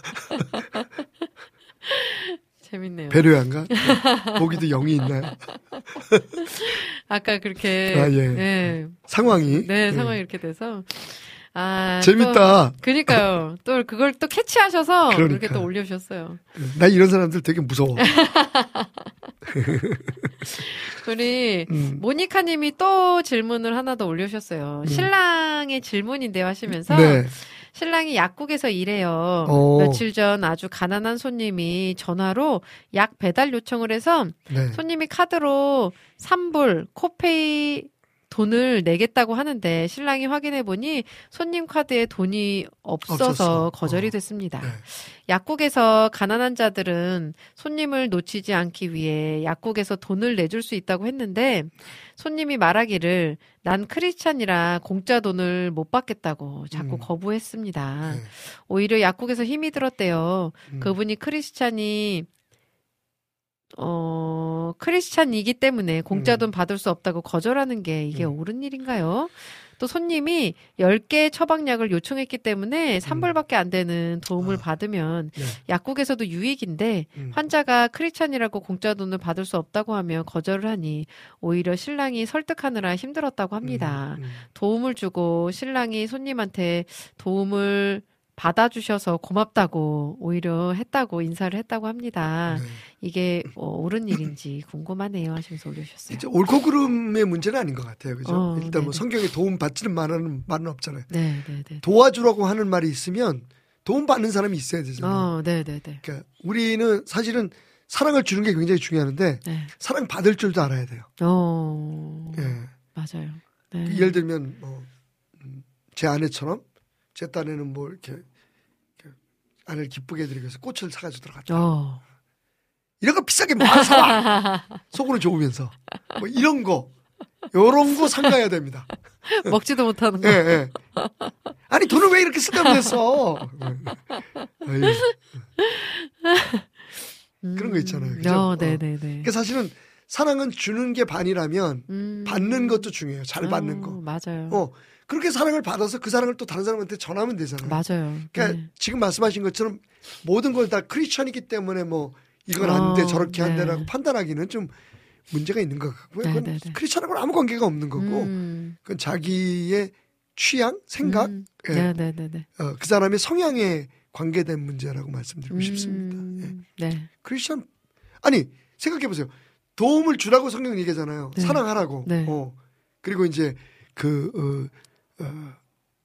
재밌네요. 배려한가? 모기도 영이 있나요? 아까 그렇게 아, 예. 네. 상황이. 네, 예. 상황이 이렇게 돼서 아, 재밌다. 또, 그니까요. 또 그걸 또 캐치하셔서 그러니까. 이렇게 또 올려주셨어요. 나 이런 사람들 되게 무서워. 우리 음. 모니카님이 또 질문을 하나 더 올려주셨어요. 신랑의 질문인데요 하시면서 네. 신랑이 약국에서 일해요. 오. 며칠 전 아주 가난한 손님이 전화로 약 배달 요청을 해서 네. 손님이 카드로 산불, 코페이 돈을 내겠다고 하는데 신랑이 확인해 보니 손님 카드에 돈이 없어서 없었어. 거절이 어. 됐습니다. 네. 약국에서 가난한 자들은 손님을 놓치지 않기 위해 약국에서 돈을 내줄 수 있다고 했는데 손님이 말하기를 난 크리스찬이라 공짜 돈을 못 받겠다고 자꾸 음. 거부했습니다. 네. 오히려 약국에서 힘이 들었대요. 음. 그분이 크리스찬이 어 크리스찬이기 때문에 공짜 음. 돈 받을 수 없다고 거절하는 게 이게 음. 옳은 일인가요? 또 손님이 10개 처방약을 요청했기 때문에 3불밖에 안 되는 도움을 아. 받으면 네. 약국에서도 유익인데 음. 환자가 크리스찬이라고 공짜 돈을 받을 수 없다고 하면 거절을 하니 오히려 신랑이 설득하느라 힘들었다고 합니다. 음, 음. 도움을 주고 신랑이 손님한테 도움을 받아주셔서 고맙다고 오히려 했다고 인사를 했다고 합니다. 네. 이게 어, 옳은 일인지 궁금하네요 하시면서 올려주셨어요. 이제 옳고 그름의 문제는 아닌 것 같아요. 그죠? 어, 일단 뭐 네네. 성경에 도움 받지는 말은 말은 없잖아요. 네, 네, 네. 도와주라고 하는 말이 있으면 도움 받는 사람이 있어야 되잖아요. 어, 네, 네, 네. 그러니까 우리는 사실은 사랑을 주는 게 굉장히 중요한데 네. 사랑 받을 줄도 알아야 돼요. 어, 예. 맞아요. 네. 예를 들면 뭐, 음, 제 아내처럼 제 딴에는 뭐 이렇게, 이렇게 아내를 기쁘게 해드리기 위해서 꽃을 사가지고 들어갔다. 어. 이런 거 비싸게 뭐 사와 속으로 좋으면서 뭐 이런 거 요런 거 상가해야 됩니다. 먹지도 못하는 거. 예, 예. 아니 돈을 왜 이렇게 써? 아유, 그런 거 있잖아요. 그죠? 어, 어. 네, 네, 네. 그러니까 사실은 사랑은 주는 게 반이라면 음. 받는 것도 중요해요. 잘 받는 어, 거. 맞아요. 어 그렇게 사랑을 받아서 그 사랑을 또 다른 사람한테 전하면 되잖아요. 맞아요. 그러니까 네. 지금 말씀하신 것처럼 모든 걸 다 크리스천이기 때문에 뭐 이건 안돼 어, 저렇게 안 네. 되라고 판단하기는 좀 문제가 있는 것 같고요. 네, 그건 네, 네. 크리스천하고는 아무 관계가 없는 거고 음. 그건 자기의 취향, 생각, 음. 예. 네, 네, 네, 네. 어, 그 사람의 성향에 관계된 문제라고 말씀드리고 싶습니다. 예. 음. 네. 크리스천 아니 생각해 보세요. 도움을 주라고 성경 얘기하잖아요. 네. 사랑하라고. 네. 어. 그리고 이제 그 어, 어,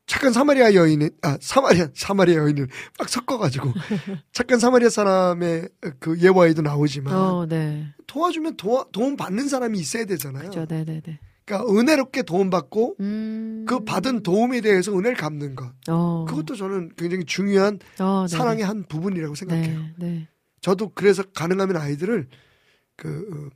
착한 사마리아 여인은 아 사마리아 사마리아 여인을 막 섞어가지고 착한 사마리아 사람의 그 예화에도 나오지만 어, 네. 도와주면 도와, 도움 받는 사람이 있어야 되잖아요. 그죠. 네, 네, 네. 그러니까 은혜롭게 도움 받고 음. 그 받은 도움에 대해서 은혜를 갚는 것 어. 그것도 저는 굉장히 중요한 어, 네, 사랑의 한 부분이라고 네. 생각해요. 네, 네. 저도 그래서 가능하면 아이들을 그 어,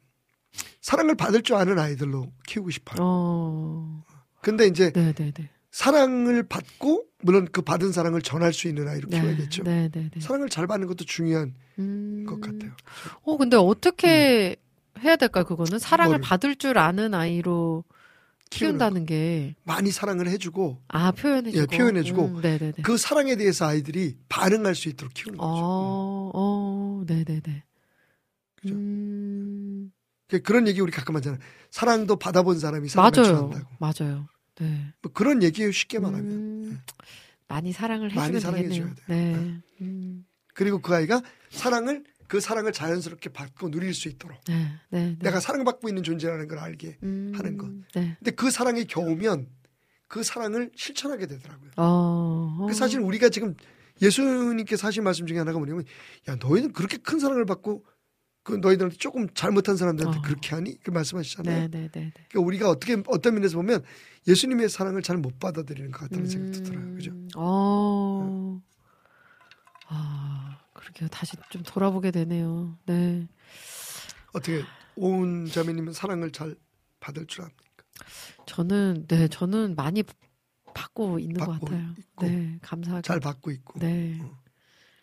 사랑을 받을 줄 아는 아이들로 키우고 싶어요. 어. 근데 이제 네, 네, 네. 사랑을 받고 물론 그 받은 사랑을 전할 수 있는 아이로 네. 키워야겠죠. 네, 네, 네. 사랑을 잘 받는 것도 중요한 음. 것 같아요. 어, 근데 어떻게 해야 될까요, 그거는? 사랑을 뭐를? 받을 줄 아는 아이로 키운다는 게, 많이 사랑을 해주고 아, 표현해주고. 예, 표현해주고. 음, 네네네. 그 사랑에 대해서 아이들이 반응할 수 있도록 키우는 거죠. 어, 어, 네네네. 그죠. 음, 그- 그런 얘기 우리 가끔 하잖아요. 사랑도 받아본 사람이 사랑을 맞아요. 좋아한다고. 맞아요. 네. 뭐 그런 얘기예요. 쉽게 말하면. 음, 많이 사랑을 해주면 많이 사랑해 되겠네요. 줘야 돼요. 네. 음, 그리고 그 아이가 사랑을 그 사랑을 자연스럽게 받고 누릴 수 있도록 네, 네, 네. 내가 사랑받고 있는 존재라는 걸 알게. 음, 하는 것. 네. 근데 그 사랑에 겨우면 그 사랑을 실천하게 되더라고요. 어, 그 사실 우리가 지금 예수님께서 하신 말씀 중에 하나가 뭐냐면 야 너희는 그렇게 큰 사랑을 받고 그 너희들한테 조금 잘못한 사람들한테 어. 그렇게 하니 그 말씀하시잖아요. 네, 네, 네, 네. 그러니까 우리가 어떻게 어떤 면에서 보면 예수님의 사랑을 잘 못 받아들이는 것 같다는 생각도 들어요. 그죠? 음, 어. 아, 그러게요. 다시 좀 돌아보게 되네요. 네. 어떻게 온 자매님은 사랑을 잘 받을 줄 압니까? 저는, 네, 저는 많이 받고 있는 것 받고 같아요. 있고. 네, 감사하게. 잘 받고 있고 네.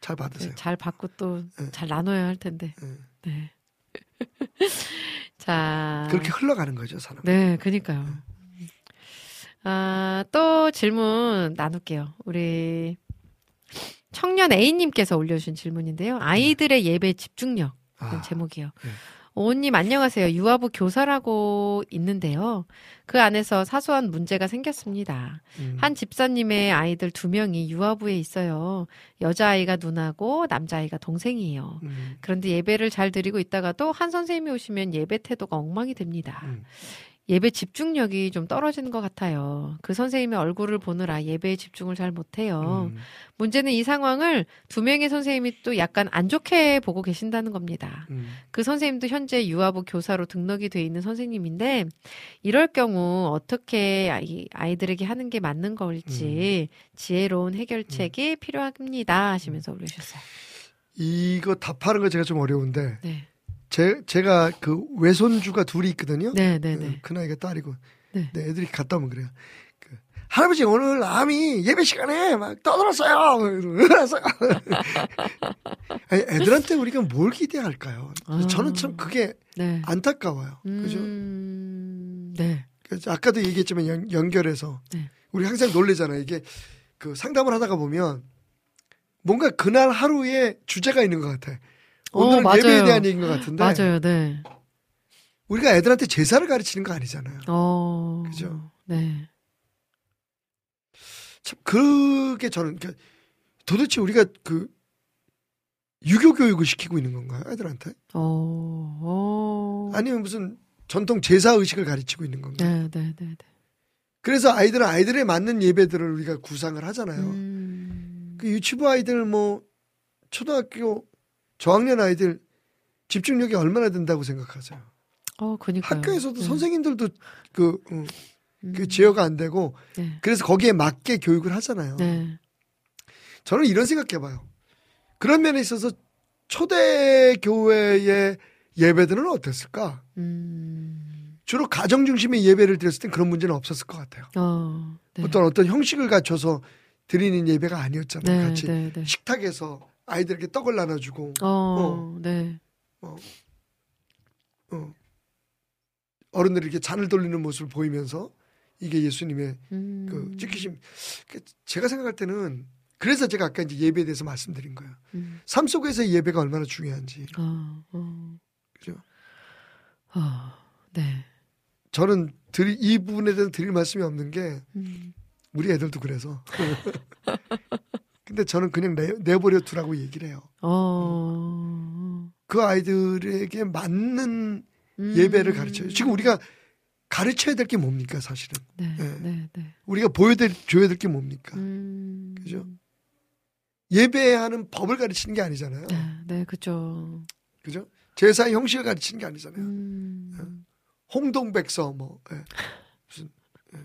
잘 받으세요. 네, 잘 받고 또 네. 잘 나눠야 할 텐데. 네. 네. 자. 그렇게 흘러가는 거죠, 사람. 네, 그니까요. 아, 또 질문 나눌게요. 우리 청년 A님께서 올려주신 질문인데요. 아이들의 예배 집중력. 아, 제목이요. 네. 오님 안녕하세요. 유아부 교사라고 있는데요. 그 안에서 사소한 문제가 생겼습니다. 음, 한 집사님의 아이들 두 명이 유아부에 있어요. 여자아이가 누나고 남자아이가 동생이에요. 음, 그런데 예배를 잘 드리고 있다가도 한 선생님이 오시면 예배 태도가 엉망이 됩니다. 음. 예배 집중력이 좀 떨어지는 것 같아요. 그 선생님의 얼굴을 보느라 예배에 집중을 잘 못해요. 음. 문제는 이 상황을 두 명의 선생님이 또 약간 안 좋게 보고 계신다는 겁니다. 음. 그 선생님도 현재 유아부 교사로 등록이 돼 있는 선생님인데 이럴 경우 어떻게 아이, 아이들에게 하는 게 맞는 걸지 지혜로운 해결책이 필요합니다 하시면서 올려주셨어요. 이거 답하는 거 제가 좀 어려운데 네, 제 제가 그 외손주가 둘이 있거든요. 네, 네, 네. 큰 아이가 딸이고 네. 네, 애들이 갔다 오면 그래요. 그, 할아버지 오늘 암이 예배 시간에 막 떠들었어요. 일어났어요. 아니, 애들한테 우리가 뭘 기대할까요? 아. 저는 참 그게 네. 안타까워요. 그죠? 음, 네. 그래서 아까도 얘기했지만 연, 연결해서 네. 우리 항상 놀래잖아요. 이게 그 상담을 하다가 보면 뭔가 그날 하루에 주제가 있는 것 같아. 어, 오늘은 맞아요. 예배에 대한 얘기인 것 같은데 맞아요, 네. 우리가 애들한테 제사를 가르치는 거 아니잖아요. 어, 그죠? 네. 참 그게 저는 그러니까 도대체 우리가 그 유교 교육을 시키고 있는 건가요, 애들한테? 어, 어. 아니면 무슨 전통 제사 의식을 가르치고 있는 건가요? 네, 네, 네, 네. 그래서 아이들은 아이들에 맞는 예배들을 우리가 구상을 하잖아요. 음, 그 유치부 아이들 뭐 초등학교 저학년 아이들 집중력이 얼마나 된다고 생각하세요? 어, 그니까요. 학교에서도 네. 선생님들도 그, 음, 그 음, 제어가 안 되고 네. 그래서 거기에 맞게 교육을 하잖아요. 네. 저는 이런 생각해봐요. 그런 면에 있어서 초대 교회의 예배들은 어땠을까? 음, 주로 가정 중심의 예배를 드렸을 땐 그런 문제는 없었을 것 같아요. 어, 네. 어떤 어떤 형식을 갖춰서 드리는 예배가 아니었잖아요. 네, 같이 네, 네. 식탁에서 아이들에게 떡을 나눠주고 어, 네. 어, 어른들이 이렇게 잔을 돌리는 모습을 보이면서 이게 예수님의 음, 그 찍히심. 그 제가 생각할 때는 그래서 제가 아까 이제 예배에 대해서 말씀드린 거예요. 음, 삶 속에서의 예배가 얼마나 중요한지. 어, 어, 그죠? 어, 네. 저는 드리, 이 부분에 대해서 드릴 말씀이 없는 게 음, 우리 애들도 그래서. 근데 저는 그냥 내, 내버려 두라고 얘기를 해요. 어, 그 아이들에게 맞는 음, 예배를 가르쳐요. 지금 우리가 가르쳐야 될 게 뭡니까, 사실은? 네, 네. 네, 네. 우리가 보여드려, 줘야 될 게 뭡니까? 음, 그죠? 예배하는 법을 가르치는 게 아니잖아요. 네, 네, 그죠. 그죠? 제사의 형식을 가르치는 게 아니잖아요. 음, 홍동백서, 뭐, 예. 무슨, 예.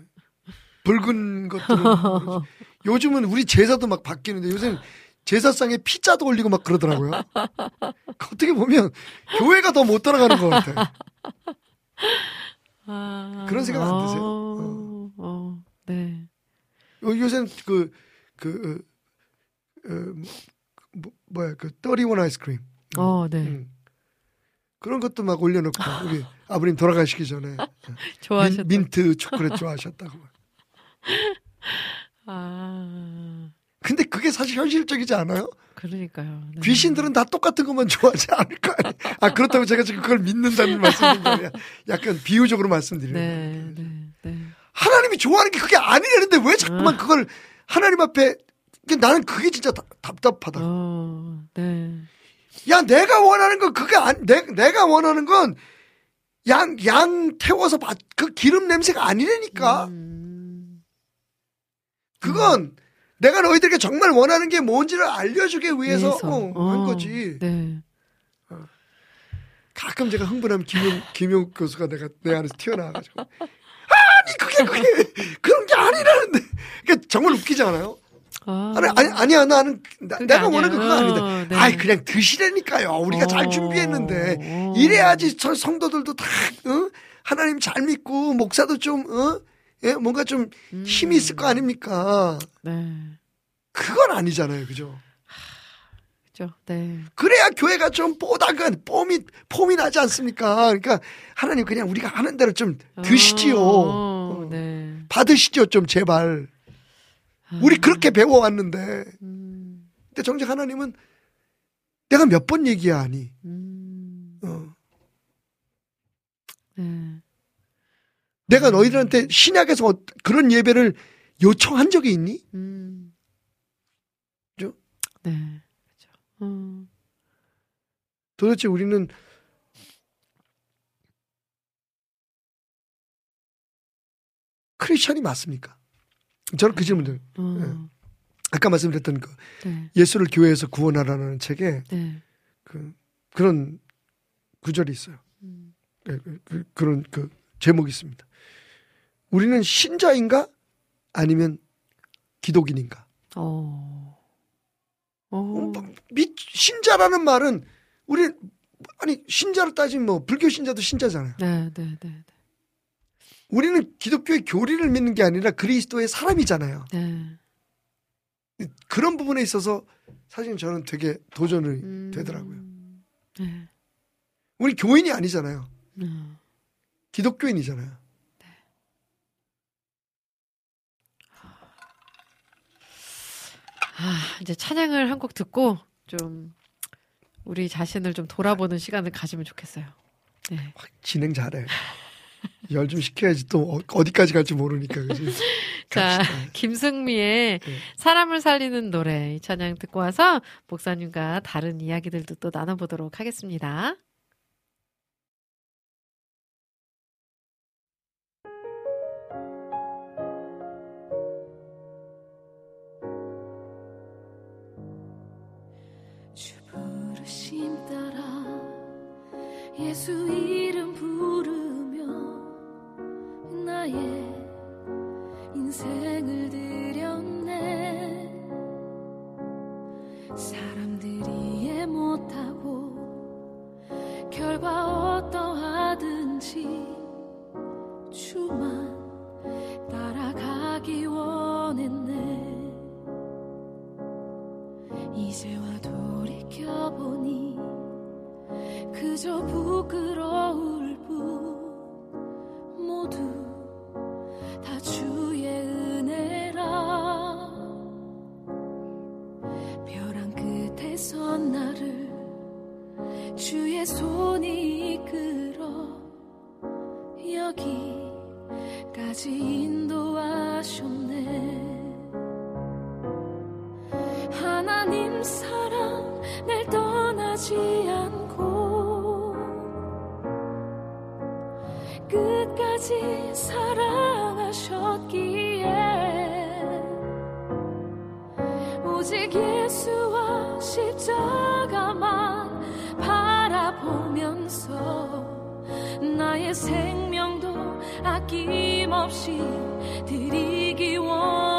붉은 것들은. 뭐 요즘은 우리 제사도 막 바뀌는데 요새는 제사상에 피자도 올리고 막 그러더라고요. 어떻게 보면 교회가 더 못 따라가는 것 같아요. 아, 그런 생각 안 드세요? 어, 어, 네. 요- 요새는 그, 그, 어, 어, 뭐, 뭐야, 그, 31 아이스크림. 어, 네. 음. 그런 것도 막 올려놓고, 우리 아버님 돌아가시기 전에. 좋아하셨다. 민, 민트 초콜릿 좋아하셨다고. 아, 근데 그게 사실 현실적이지 않아요? 그러니까요. 네. 귀신들은 다 똑같은 것만 좋아하지 않을 거 아니에요. 아, 그렇다고 제가 지금 그걸 믿는다는 말씀인 거예요. 약간 비유적으로 말씀드리는 네, 거예요. 네, 네. 하나님이 좋아하는 게 그게 아니라는데 왜 자꾸만 아. 그걸 하나님 앞에 나는 그게 진짜 다- 답답하다. 어, 네. 야, 내가 원하는 건 그게 안, 내, 내가 원하는 건 양, 양 태워서 밭, 그 기름 냄새가 아니라니까. 음, 그건 내가 너희들에게 정말 원하는 게 뭔지를 알려주기 위해서, 위해서. 어, 어, 한 거지. 네. 가끔 제가 흥분하면 김용, 김용 교수가 내가 내 안에서 튀어나와가지고. 아니, 그게, 그게, 그런 게 아니라는데. 그러니까 정말 웃기지 않아요? 아, 아니, 아니, 아니야, 나는, 나, 내가. 원하는 건 그거 아닌데. 어, 네. 아이, 그냥 드시라니까요. 우리가 잘 어, 준비했는데. 어. 이래야지 저 성도들도 다, 어? 하나님 잘 믿고, 목사도 좀, 어? 예, 뭔가 좀 힘이 있을 거 아닙니까? 네. 그건 아니잖아요. 그죠? 그죠. 네. 그래야 교회가 좀 뽀다근, 폼이, 폼이 나지 않습니까? 그러니까 하나님 그냥 우리가 하는 대로 좀 드시지요. 어, 어. 네. 받으시죠, 좀 제발. 우리 그렇게 배워왔는데. 음, 근데 정작 하나님은 내가 몇 번 얘기야 하니. 음, 어. 네. 내가 너희들한테 신약에서 어- 그런 예배를 요청한 적이 있니? 음. 그죠? 네. 그죠. 음, 도대체 우리는 크리스천이 맞습니까? 저는 그 질문들 어, 아까 말씀드렸던 그 네. 예수를 교회에서 구원하라는 책에 네. 그 그런 구절이 있어요. 음. 네, 그, 그, 그런 그 제목이 있습니다. 우리는 신자인가 아니면 기독인인가? 어. 어. 어, 미, 신자라는 말은 우리 아니 신자로 따지면 뭐 불교 신자도 신자잖아요. 네, 네, 네, 우리는 기독교의 교리를 믿는 게 아니라 그리스도의 사람이잖아요. 네. 그런 부분에 있어서 사실 저는 되게 도전이 음. 되더라고요. 네. 우리 교인이 아니잖아요. 음. 기독교인이잖아요. 아, 이제 찬양을 한 곡 듣고 좀 우리 자신을 좀 돌아보는 시간을 가지면 좋겠어요. 네. 진행 잘해. 열 좀 시켜야지 또 어- 어디까지 갈지 모르니까 그지. 자. 김승미의 네. 사람을 살리는 노래 이 찬양 듣고 와서 목사님과 다른 이야기들도 또 나눠보도록 하겠습니다. 예수 이름 부르며 나의 인생을 드렸네. 사람들이 이해 못하고 결과 어떠하든지 주만 따라가기 원했네. 이제와 돌이켜보니 그저 부끄러울 뿐 모두 다 주의 은혜라. 벼랑 끝에 선 나를 주의 손이 이끌어 여기까지 인도하셨네. 하나님 사랑 날떠 끝까지 사랑하셨기에 오직 예수와 십자가만 바라보면서 나의 생명도 아낌없이 드리기 원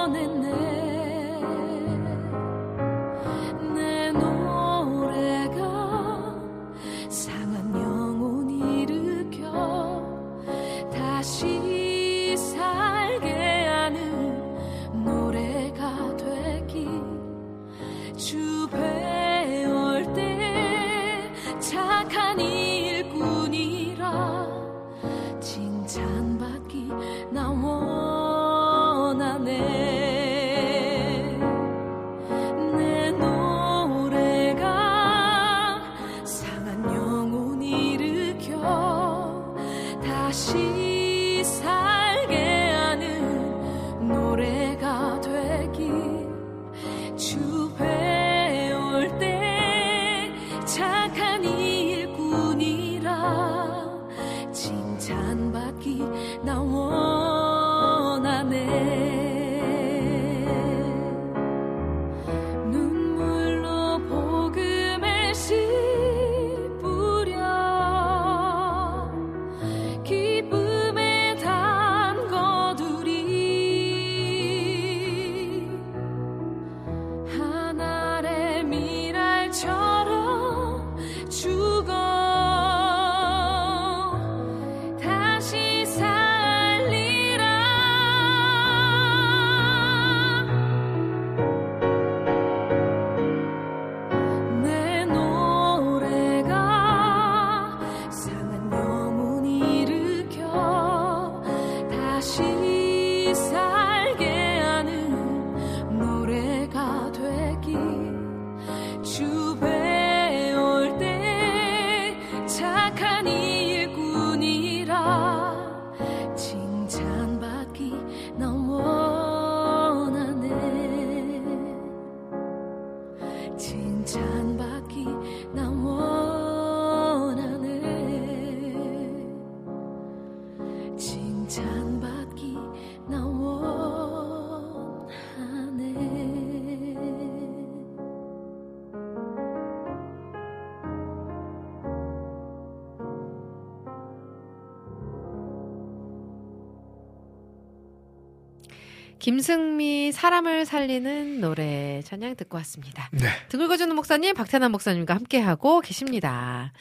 김승미 사람을 살리는 노래 찬양 듣고 왔습니다. 네. 등을 거주는 목사님 박태남 목사님과 함께하고 계십니다.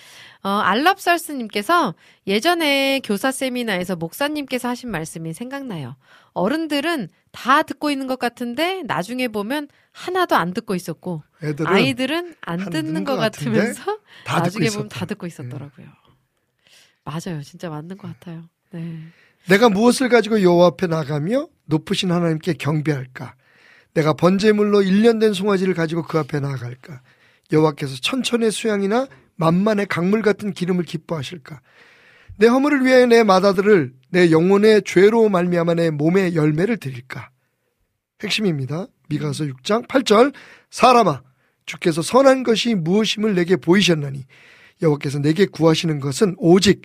어, 알랍설스님께서 예전에 교사 세미나에서 목사님께서 하신 말씀이 생각나요. 어른들은 다 듣고 있는 것 같은데 나중에 보면 하나도 안 듣고 있었고 아이들은 안안 듣는 것 것 같으면서 다 나중에 보면. 다 듣고 있었더라고요. 맞아요. 진짜 맞는 것 같아요. 네. 내가 무엇을 가지고 여호와 앞에 나가며 높으신 하나님께 경배할까? 내가 번제물로 1년 된 송아지를 가지고 그 앞에 나아갈까? 여호와께서 천천의 수양이나 만만의 강물 같은 기름을 기뻐하실까? 내 허물을 위하여 내 마다들을 내 영혼의 죄로 말미암아 내 몸의 열매를 드릴까? 핵심입니다. 미가서 6장 8절 사람아 주께서 선한 것이 무엇임을 내게 보이셨나니 여호와께서 내게 구하시는 것은 오직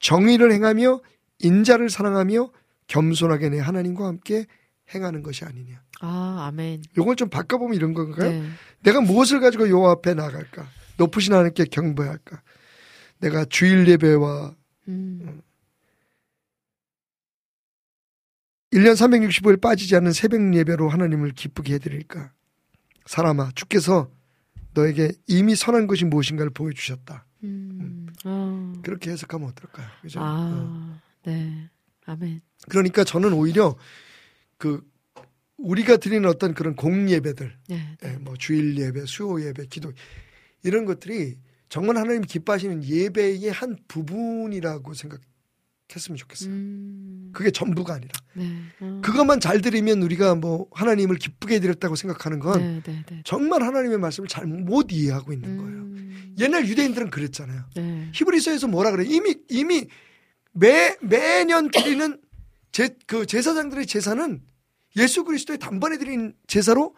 정의를 행하며 인자를 사랑하며 겸손하게 내 하나님과 함께 행하는 것이 아니냐. 아, 아멘. 요걸 좀 바꿔보면 이런 건가요? 네. 내가 무엇을 가지고 여호와 앞에 나갈까? 높으신 하나님께 경배할까? 내가 주일 예배와 음. 1년 365일 빠지지 않는 새벽 예배로 하나님을 기쁘게 해드릴까? 사람아, 주께서 너에게 이미 선한 것이 무엇인가를 보여주셨다. 음. 어. 그렇게 해석하면 어떨까요? 그죠? 어. 아, 네. 아멘. 그러니까 저는 오히려 그 우리가 드리는 어떤 그런 공예배들, 네. 예, 뭐 주일 예배, 수요 예배, 기도 이런 것들이 정말 하나님 기뻐하시는 예배의 한 부분이라고 생각했으면 좋겠어요. 음. 그게 전부가 아니라 네. 어. 그것만 잘 드리면 우리가 뭐 하나님을 기쁘게 해드렸다고 생각하는 건 네, 네, 네. 정말 하나님의 말씀을 잘 못 이해하고 있는 거예요. 음. 옛날 유대인들은 그랬잖아요. 네. 히브리서에서 뭐라 그래? 이미 이미 매 매년 드리는 제 그 제사장들의 제사는 예수 그리스도의 단번에 드린 제사로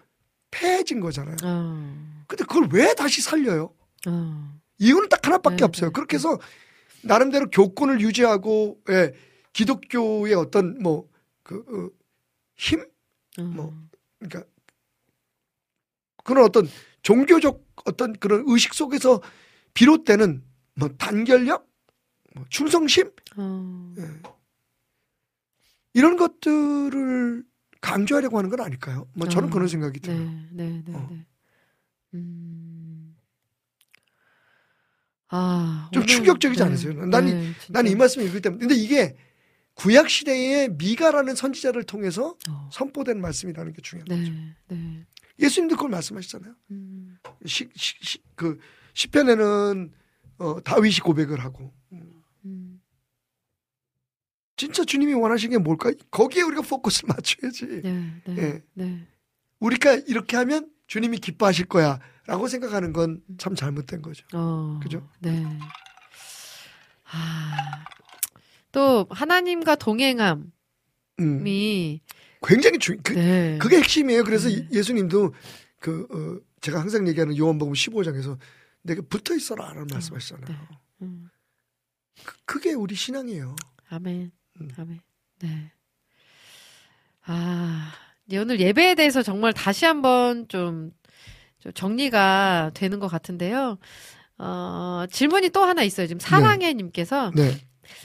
폐해진 거잖아요. 어. 근데 그걸 왜 다시 살려요? 어. 이유는 딱 하나밖에 네, 없어요. 네, 그렇게 해서 나름대로 교권을 유지하고 예, 기독교의 어떤 뭐그 힘, 어. 뭐. 그러니까 그런 어떤 종교적 어떤 그런 의식 속에서 비롯되는 뭐 단결력, 뭐 충성심 어. 이런 것들을 강조하려고 하는 건 아닐까요? 뭐 저는 어. 그런 생각이 들어요. 네, 네, 네, 어. 네. 음. 아, 좀 오늘- 충격적이지 네, 않으세요? 난 이- 네, 진짜. 난이 말씀을 읽을 때마다 근데 이게 구약 시대에 미가라는 선지자를 통해서 어. 선포된 말씀이라는 게 중요한 거죠. 네, 네. 예수님도 그걸 말씀하시잖아요. 음. 시, 시, 시, 그 시편에는 어, 다윗이 고백을 하고 음. 진짜 주님이 원하시는 게 뭘까? 거기에 우리가 포커스를 맞춰야지. 네, 네, 예. 네. 우리가 이렇게 하면 주님이 기뻐하실 거야 라고 생각하는 건 참 잘못된 거죠. 어. 그죠? 네. 아. 또 하나님과 동행함이 음, 굉장히 중 그, 네. 그게 핵심이에요. 그래서 네. 예수님도 그 어, 제가 항상 얘기하는 요한복음 15장에서 내가 붙어 있어라 라는 말씀 하시잖아요. 네. 음. 그, 그게 우리 신앙이에요. 아멘. 음. 아멘. 네. 아, 오늘 예배에 대해서 정말 다시 한번 좀, 좀 정리가 되는 것 같은데요. 어, 질문이 또 하나 있어요. 지금 사랑해님께서 네.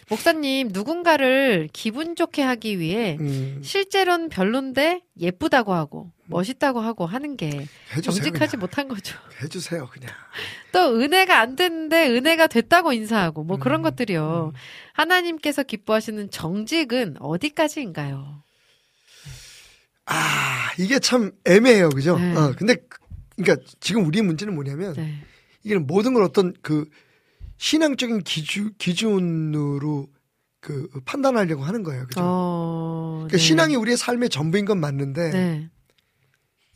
목사님 누군가를 기분 좋게 하기 위해 음, 실제로는 별론데 예쁘다고 하고 멋있다고 하고 하는 게 해주세요. 정직하지 그냥. 못한 거죠. 해주세요, 그냥. 또 은혜가 안 됐는데 은혜가 됐다고 인사하고 뭐 그런 음, 것들이요. 음. 하나님께서 기뻐하시는 정직은 어디까지인가요? 아, 이게 참 애매해요, 그죠? 네. 어, 근데 그- 그러니까 지금 우리의 문제는 뭐냐면 네. 이게 모든 걸 어떤 그 신앙적인 기준 기준으로 그 판단하려고 하는 거예요, 그죠? 어, 그러니까 네. 신앙이 우리의 삶의 전부인 건 맞는데 네.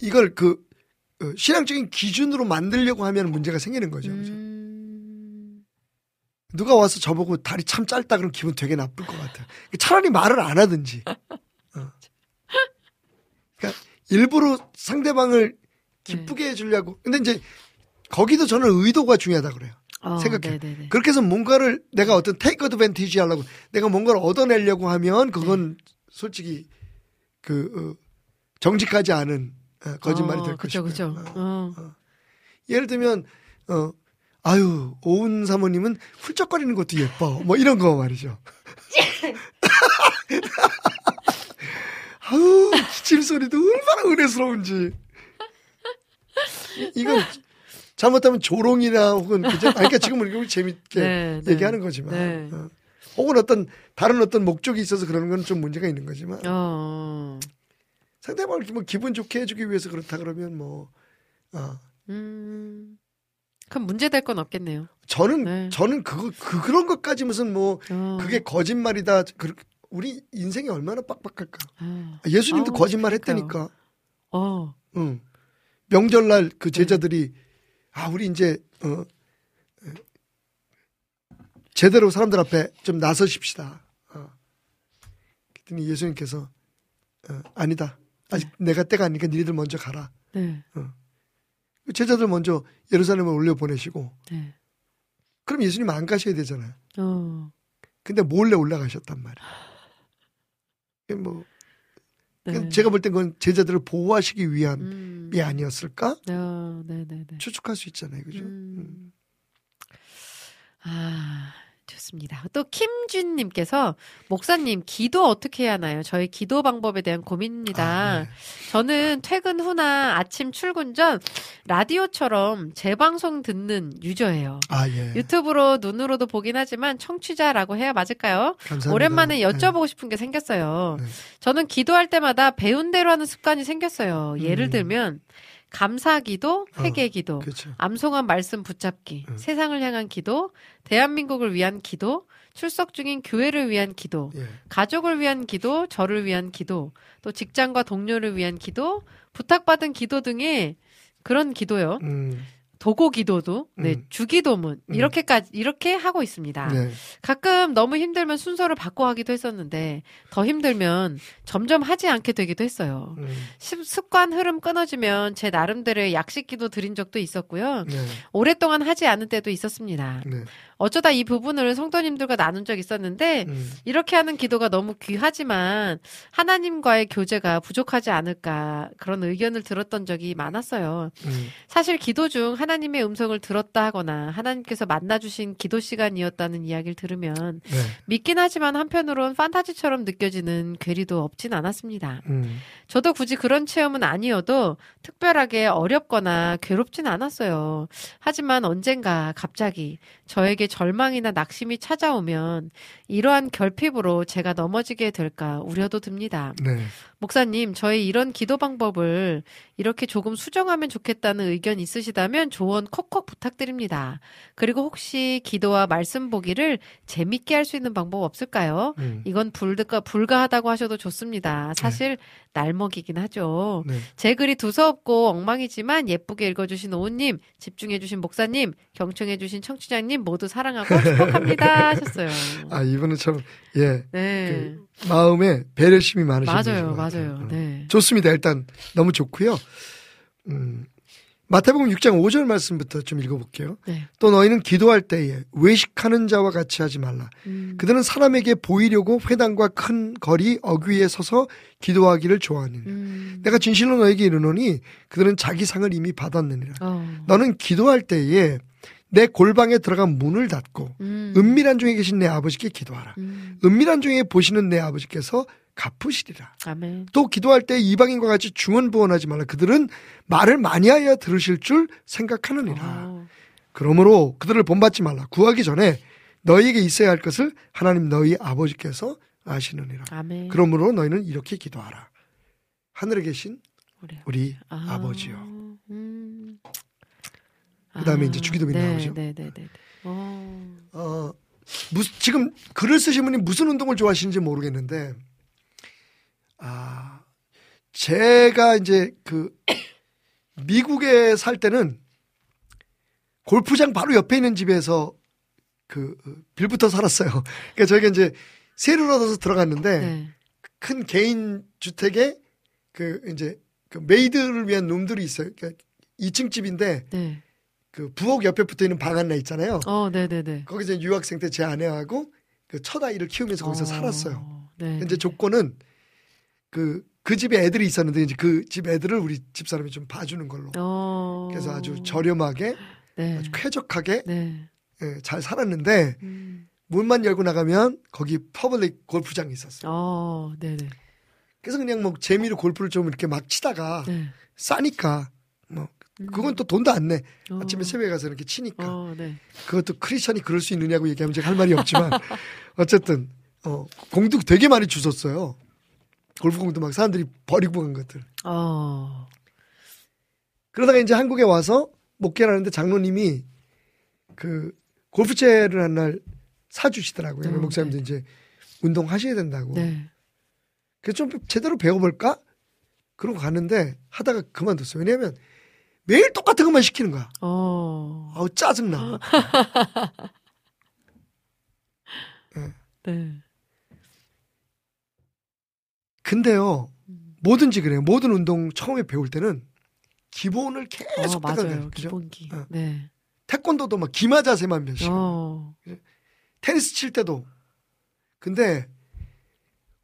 이걸 그 어, 신앙적인 기준으로 만들려고 하면 문제가 생기는 거죠. 그죠? 음, 누가 와서 저보고 다리 참 짧다 그러면 기분 되게 나쁠 것 같아요. 차라리 말을 안 하든지. 어. 그러니까 일부러 상대방을 기쁘게 해주려고. 근데 이제 거기도 저는 의도가 중요하다 그래요. 어, 생각해. 네네네. 그렇게 해서 뭔가를 내가 어떤 테이크 어드밴티지 하려고 내가 뭔가를 얻어내려고 하면 그건 네. 솔직히 그 어, 정직하지 않은 어, 거짓말이 어, 될 그죠, 것이고요. 그죠. 어. 어. 예를 들면 어 아유 오은 사모님은 훌쩍거리는 것도 예뻐 뭐 이런 거 말이죠. 아유 침 소리도 얼마나 은혜스러운지. 이거 잘못하면 조롱이나 혹은 그죠? 아니, 그러니까 지금 우리가 재밌게 네, 네. 얘기하는 거지만, 네. 어. 혹은 어떤 다른 어떤 목적이 있어서 그러는 건 좀 문제가 있는 거지만 어. 상대방을 뭐 기분 좋게 해주기 위해서 그렇다 그러면 뭐 어. 음. 그럼 문제 될 건 없겠네요. 저는 네. 저는 그거 그 그런 것까지 무슨 뭐 어. 그게 거짓말이다. 그, 우리 인생이 얼마나 빡빡할까. 아. 예수님도 아우, 거짓말 그러니까요. 했다니까. 어. 응. 명절날 그 제자들이 아 우리 이제 어 에, 제대로 사람들 앞에 좀 나서십시다. 어. 그랬더니 예수님께서 어, 아니다. 아직 내가 때가 아니니까 니네들 먼저 가라. 네. 제자들 먼저 예루살렘을 올려 보내시고 네. 그럼 예수님 안 가셔야 되잖아요. 어. 근데 몰래 올라가셨단 말이에요. 뭐 네. 제가 볼 땐 그건 제자들을 보호하시기 위함이 음. 아니었을까? 어. 추측할 수 있잖아요, 그죠? 음. 아, 좋습니다. 또 김준님께서 목사님 기도 어떻게 해야 하나요? 저희 기도 방법에 대한 고민입니다. 아, 네. 저는 퇴근 후나 아침 출근 전 라디오처럼 재방송 듣는 유저예요. 아, 예. 유튜브로 눈으로도 보긴 하지만 청취자라고 해야 맞을까요? 감사합니다. 오랜만에 네. 여쭤보고 싶은 게 생겼어요. 네. 저는 기도할 때마다 배운 대로 하는 습관이 생겼어요. 예를 음. 들면 감사 기도, 회개 기도, 그렇죠. 암송한 말씀 붙잡기, 음. 세상을 향한 기도, 대한민국을 위한 기도, 출석 중인 교회를 위한 기도, 예. 가족을 위한 기도, 저를 위한 기도, 또 직장과 동료를 위한 기도, 부탁받은 기도 등의 그런 기도요. 음, 도고 기도도, 네, 음. 주기도문 음. 이렇게까지 이렇게 하고 있습니다. 네. 가끔 너무 힘들면 순서를 바꿔 하기도 했었는데 더 힘들면 점점 하지 않게 되기도 했어요. 음, 습- 습관 흐름 끊어지면 제 나름대로의 약식기도 드린 적도 있었고요. 네. 오랫동안 하지 않은 때도 있었습니다. 네. 어쩌다 이 부분을 성도님들과 나눈 적 있었는데 음, 이렇게 하는 기도가 너무 귀하지만 하나님과의 교제가 부족하지 않을까 그런 의견을 들었던 적이 많았어요. 음, 사실 기도 중 하나님의 음성을 들었다 하거나 하나님께서 만나주신 기도 시간이었다는 이야기를 들으면 네. 믿긴 하지만 한편으론 판타지처럼 느껴지는 괴리도 없진 않았습니다. 음, 저도 굳이 그런 체험은 아니어도 특별하게 어렵거나 괴롭진 않았어요. 하지만 언젠가 갑자기 저에게 절망이나 낙심이 찾아오면 이러한 결핍으로 제가 넘어지게 될까 우려도 듭니다. 네. 목사님, 저희 이런 기도 방법을 이렇게 조금 수정하면 좋겠다는 의견 있으시다면 조언 콕콕 부탁드립니다. 그리고 혹시 기도와 말씀 보기를 재밌게 할 수 있는 방법 없을까요? 음, 이건 불가, 불가하다고 하셔도 좋습니다. 사실 날먹이긴 하죠. 네. 제 글이 두서없고 엉망이지만 예쁘게 읽어주신 오우님, 집중해주신 목사님, 경청해주신 청취자님 모두 사랑하고 축복합니다 하셨어요. 아, 이분은 참, 예. 네. 마음에 배려심이 많으신 맞아요. 맞아요. 음. 네. 좋습니다. 일단 너무 좋고요. 음, 마태복음 6장 5절 말씀부터 좀 읽어볼게요. 네. 또 너희는 기도할 때에 외식하는 자와 같이 하지 말라. 음. 그들은 사람에게 보이려고 회당과 큰 거리 어귀에 서서 기도하기를 좋아하느니라. 음. 내가 진실로 너에게 이르노니 그들은 자기 상을 이미 받았느니라. 어. 너는 기도할 때에 내 골방에 들어간 문을 닫고 음. 은밀한 중에 계신 내 아버지께 기도하라. 음. 은밀한 중에 보시는 내 아버지께서 갚으시리라. 아멘. 또 기도할 때 이방인과 같이 중언부언하지 말라. 그들은 말을 많이 하여 들으실 줄 생각하느니라. 어. 그러므로 그들을 본받지 말라. 구하기 전에 너희에게 있어야 할 것을 하나님 너희 아버지께서 아시느니라. 아멘. 그러므로 너희는 이렇게 기도하라. 하늘에 계신. 우리 아. 아버지요. 음. 그다음에 아, 이제 주기도문이 네, 나오죠. 네, 네, 네. 어. 어, 무, 지금 글을 쓰신 분이 무슨 운동을 좋아하시는지 모르겠는데, 아, 제가 이제 그, 미국에 살 때는 골프장 바로 옆에 있는 집에서 그, 빌붙어 살았어요. 그러니까 저희가 이제 세를 얻어서 들어갔는데, 네. 큰 개인 주택에 그 이제 그 maid를 위한 룸들이 있어요. 그러니까 2층 집인데 네. 그 부엌 옆에 붙어 있는 방 하나 있잖아요. 어, 네, 네, 네. 거기서 유학생 때 제 아내하고 그 첫 아이를 키우면서 거기서 어, 살았어요. 네. 이제 조건은 그, 그 집에 애들이 있었는데 이제 그 집 애들을 우리 집사람이 좀 봐주는 걸로. 어. 그래서 아주 저렴하게, 네. 아주 쾌적하게 네. 예, 잘 살았는데 음. 문만 열고 나가면 거기 public 골프장이 있었어요. 어, 네, 네. 그래서 그냥 뭐 재미로 골프를 좀 이렇게 막 치다가 네. 싸니까 뭐 그건 또 돈도 안 내. 어. 아침에 새벽에 가서 이렇게 치니까 어, 네. 그것도 크리스천이 그럴 수 있느냐고 얘기하면 제가 할 말이 없지만 어쨌든 어 공도 되게 많이 주웠어요. 골프공도 막 사람들이 버리고 간 것들. 어. 그러다가 이제 한국에 와서 목회를 하는데 장로님이 그 골프채를 한 날 사주시더라고요. 어, 목사님도 네. 이제 운동하셔야 된다고. 네. 그래서 좀 제대로 배워볼까? 그러고 갔는데 하다가 그만뒀어요. 왜냐하면 매일 똑같은 것만 시키는 거야. 어. 아우 짜증나. 네. 근데요, 뭐든지 그래요. 모든 운동 처음에 배울 때는 기본을 계속 어. 맞아요. 기본기. 어. 네. 태권도도 막 기마 자세만 몇 시간. 어. 테니스 칠 때도. 근데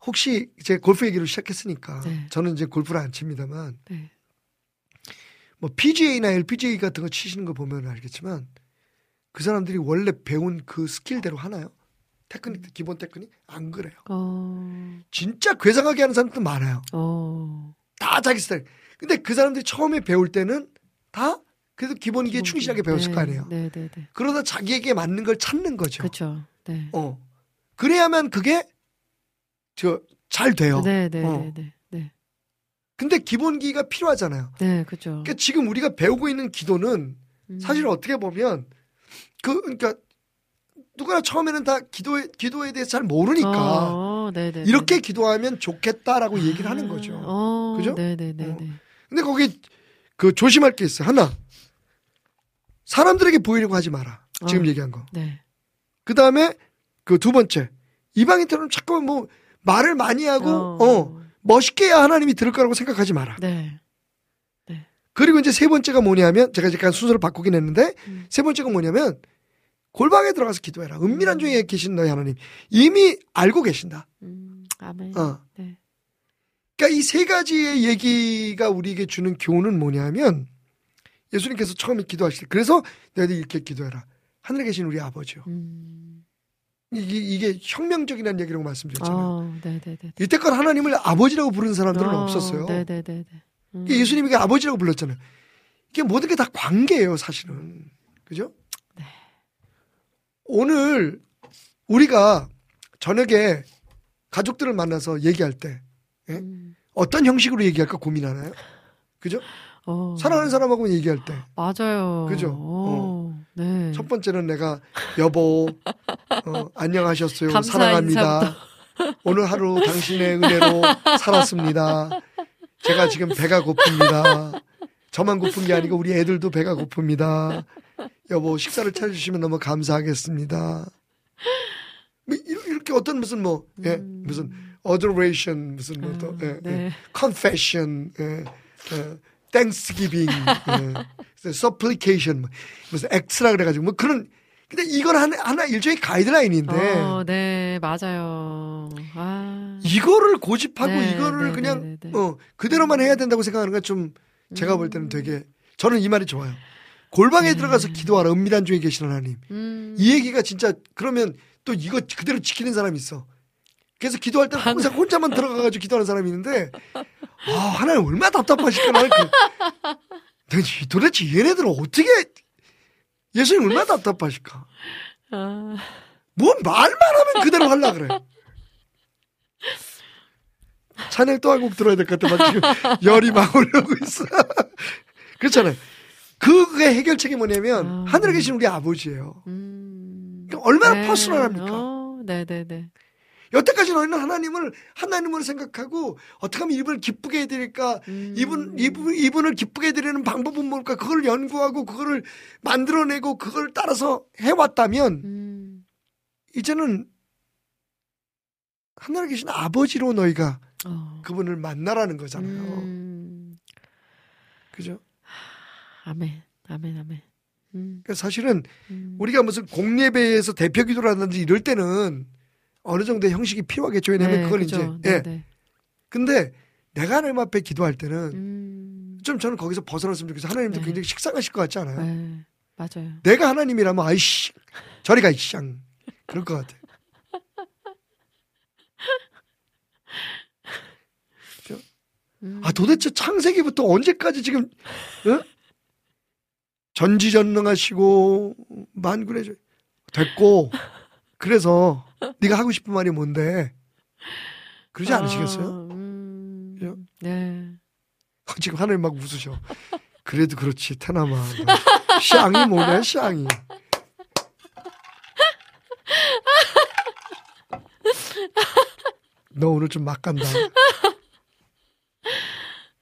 혹시 이제 골프 얘기로 시작했으니까 네. 저는 이제 골프를 안 칩니다만 네. 뭐 PGA나 LPGA 같은 거 치시는 거 보면 알겠지만 그 사람들이 원래 배운 그 스킬대로 하나요? 테크닉 기본 테크닉 안 그래요. 어. 진짜 괴상하게 하는 사람도 많아요. 어. 다 자기 스타일. 근데 그 사람들이 처음에 배울 때는 다 그래도 기본기에 기본기. 충실하게 배웠을 네. 거 아니에요. 네, 네, 네. 그러다 자기에게 맞는 걸 찾는 거죠. 그렇죠. 네. 어. 그래야만 그게 저 잘 돼요. 네, 네, 어. 네, 네. 네. 근데 기본기가 필요하잖아요. 네, 그렇죠. 그러니까 지금 우리가 배우고 있는 기도는 음. 사실 어떻게 보면 그 그러니까 누구나 처음에는 다 기도에 기도에 대해서 잘 모르니까 어, 네, 네. 이렇게 네. 기도하면 좋겠다라고 얘기를 하는 거죠. 어, 그죠? 네, 네, 네, 어. 네. 근데 거기 그 조심할 게 있어요. 하나 사람들에게 보이려고 하지 마라. 지금 어. 얘기한 거. 네. 그 다음에 그 두 번째 이방인들은 자꾸만 뭐 말을 많이 하고 어, 멋있게 해야 하나님이 들을 거라고 생각하지 마라. 네. 그리고 이제 세 번째가 뭐냐면 제가 잠깐 순서를 바꾸긴 했는데 음. 세 번째가 뭐냐면 골방에 들어가서 기도해라. 은밀한 중에 계신 너희 하나님 이미 알고 계신다. 음, 아멘. 어. 네. 그러니까 이 세 가지의 얘기가 우리에게 주는 교훈은 뭐냐면 예수님께서 처음에 기도하실 때 그래서 너희들 이렇게 기도해라. 하늘에 계신 우리 아버지요. 음. 이게, 이게 혁명적이라는 얘기라고 말씀드렸잖아요. 어, 네, 네, 네. 이때껏 하나님을 아버지라고 부르는 사람들은 어, 없었어요. 네, 네, 네, 네. 음. 예수님이 그 아버지라고 불렀잖아요. 이게 모든 게 다 관계예요, 사실은. 그죠? 네. 오늘 우리가 저녁에 가족들을 만나서 얘기할 때 예? 음. 어떤 형식으로 얘기할까 고민하나요? 그죠? 어. 사랑하는 사람하고 얘기할 때. 맞아요. 그죠? 어. 네. 첫 번째는 내가 여보, 어, 안녕하셨어요. 사랑합니다. 오늘 하루 당신의 은혜로 살았습니다. 제가 지금 배가 고픕니다. 저만 고픈 게 아니고 우리 애들도 배가 고픕니다. 여보, 식사를 차려주시면 너무 감사하겠습니다. 뭐 이- 이렇게 어떤 무슨 뭐, 예, 음. 무슨 adoration, 무슨 뭐 또, 예, 예, 네. confession, 예, 예, thanksgiving, 예, supplication, 뭐, 무슨 extra 그래가지고 뭐 그런 근데 이건 하나, 하나 일종의 가이드라인인데 어, 네, 맞아요. 아. 이거를 고집하고 네, 이거를 네, 그냥 네, 네, 네. 어 그대로만 해야 된다고 생각하는 건 좀 제가 볼 때는 되게 저는 이 말이 좋아요. 골방에 들어가서 기도하라 은밀한 중에 계신 하나님. 음. 이 얘기가 진짜 그러면 또 이거 그대로 지키는 사람이 있어. 그래서 기도할 때 항상 혼자만 들어가가지고 기도하는 사람이 있는데 아 하나님 얼마나 답답하실까 나는 그, 도대체 얘네들은 어떻게 예수님 얼마나 답답하실까? 아. 뭔 말만 하면 그대로 하려 그래. 찬양 또 한 곡 들어야 될 것 같아. 막 지금 열이 막 올라오고 있어. 그렇잖아요. 그게 해결책이 뭐냐면 아. 하늘에 계신 우리 아버지예요. 음. 그러니까 얼마나 네. 퍼스널합니까? 어, 네, 네, 네. 여태까지 너희는 하나님을 하나님으로 생각하고 어떻게 하면 이분을 기쁘게 해드릴까? 음. 이분 이분 이분을 기쁘게 해드리는 방법은 뭘까? 그걸 연구하고 그거를 만들어내고 그걸 따라서 해왔다면 음. 이제는 하늘에 계신 아버지로 너희가 어. 그분을 만나라는 거잖아요. 음. 그죠? 아멘. 아멘, 아멘. 음. 그러니까 사실은 음. 우리가 무슨 공예배에서 대표 기도라든지 이럴 때는 어느 정도의 형식이 필요하겠죠. 왜냐하면 네, 그건 그죠. 이제 네, 예. 네. 근데 내가 하나님 앞에 기도할 때는 음. 좀 저는 거기서 벗어났으면 좋겠어요. 하나님도 네. 굉장히 식상하실 것 같지 않아요? 네. 맞아요. 내가 하나님이라면 아이씨 저리 가 이쌍 그럴 것 같아. 음. 아 도대체 창세기부터 언제까지 지금 어? 전지전능하시고 만군의 저- 됐고 그래서 네가 하고 싶은 말이 뭔데 그러지 않으시겠어요? 아, 음, 그죠? 네. 지금 하늘 막 웃으셔. 그래도 그렇지 테나마. 너. 샹이 뭐냐 샹이. 너 오늘 좀 막 간다.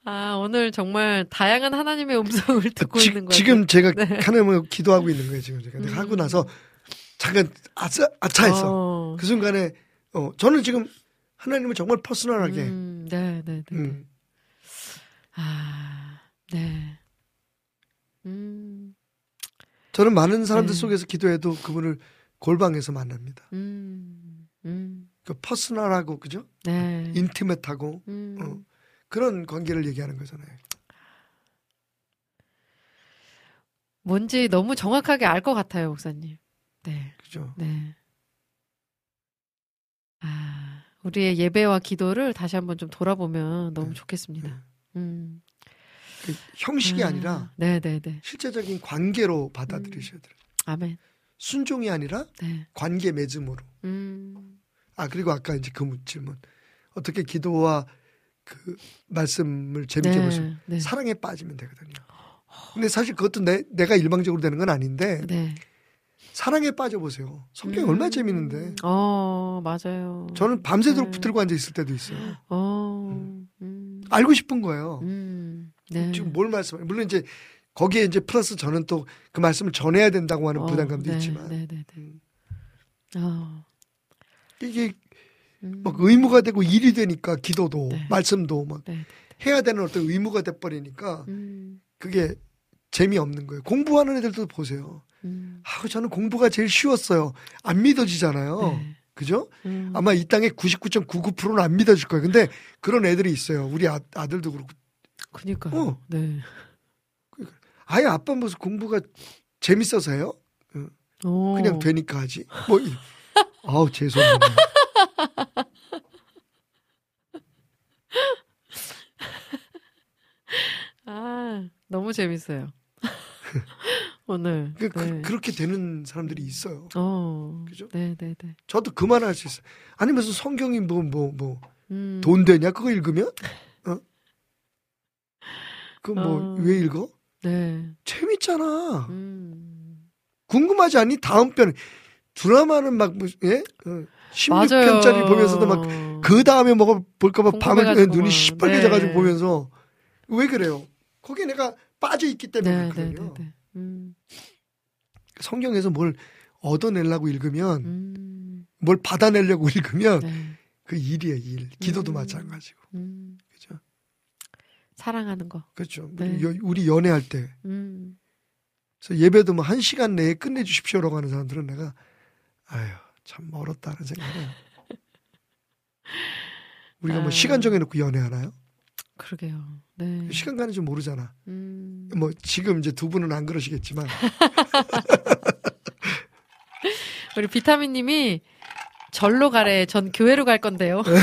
아, 오늘 정말 다양한 하나님의 음성을 듣고 지, 있는 거예요. 지금 제가 네. 하나님을 기도하고 있는 거예요 지금 제가 음. 하고 나서 잠깐 아차 아차했어. 어. 그 순간에 어 저는 지금 하나님을 정말 퍼스널하게 음, 네, 네, 네. 네. 음, 아, 네. 음, 저는 많은 사람들 네. 속에서 기도해도 그분을 골방에서 만납니다. 음, 음, 그 퍼스널하고 그죠? 네. 인티메트하고 음, 어. 그런 관계를 얘기하는 거잖아요. 뭔지 너무 정확하게 알 것 같아요, 목사님. 네, 그죠? 네. 아, 우리의 예배와 기도를 다시 한번 좀 돌아보면 너무 네. 좋겠습니다. 네. 음. 그 형식이 아, 아니라 네, 네, 네. 실제적인 관계로 받아들이셔야 돼요. 아멘. 순종이 아니라 네. 관계 맺음으로. 음, 아 그리고 아까 이제 그 질문 어떻게 기도와 그 말씀을 재밌게 네, 보시면 네. 사랑에 빠지면 되거든요. 근데 사실 그것도 내, 내가 일방적으로 되는 건 아닌데 네. 사랑에 빠져보세요. 성경이 음. 얼마나 재밌는데. 어, 맞아요. 저는 밤새도록 네. 붙들고 앉아 있을 때도 있어요. 어, 음, 알고 싶은 거예요. 음, 네. 지금 뭘 말씀해요? 물론 이제 거기에 이제 플러스 저는 또 그 말씀을 전해야 된다고 하는 어, 부담감도 네, 있지만 네, 네, 네. 음. 어, 이게 음, 막 의무가 되고 일이 되니까 기도도 네. 말씀도 막 네, 해야 되는 어떤 의무가 돼버리니까 음, 그게 재미없는 거예요. 공부하는 애들도 보세요. 음, 아, 저는 공부가 제일 쉬웠어요. 안 믿어지잖아요. 네. 그죠? 음, 아마 이 땅의 99.99%는 안 믿어질 거예요. 근데 그런 애들이 있어요. 우리 아, 아들도 그렇고. 그니까요. 어. 네. 아예 아빠 무슨 공부가 재밌어서 해요? 오. 그냥 되니까 하지. 뭐, 이- 아우, 죄송해요. 아, 너무 재밌어요. 오늘. 그, 그, 네. 그 렇게 되는 사람들이 있어요. 어. 그죠? 네, 네, 네. 저도 그만할 수 있어요. 아니, 무슨 성경이 뭐, 뭐, 뭐, 음. 돈 되냐? 그거 읽으면? 어? 그 뭐, 어. 왜 읽어? 네. 재밌잖아. 음. 궁금하지 않니? 다음 편 드라마는 막 무슨 예? 어, 16편짜리 맞아요. 보면서도 막 그 다음에 뭐가 볼까봐 밤에 눈이 막. 시뻘개져가지고 네. 보면서 왜 그래요? 거기에 내가 빠져 있기 때문에 네, 네, 그렇거든요. 네, 네. 음. 성경에서 뭘 얻어내려고 읽으면 음. 뭘 받아내려고 읽으면 네. 그 일이에요 일. 기도도 음. 마찬가지고 음. 그죠? 사랑하는 거. 그렇죠. 네. 우리, 여- 우리 연애할 때 음. 그래서 예배도 뭐 한 시간 내에 끝내주십시오라고 하는 사람들은 내가 아유 참 멀었다는 생각을 우리가 뭐 아. 시간 정해놓고 연애하나요? 그러게요. 네. 시간 가는 줄 모르잖아. 음. 뭐 지금 이제 두 분은 안 그러시겠지만 우리 비타민 님이 절로 가래. 전 교회로 갈 건데요.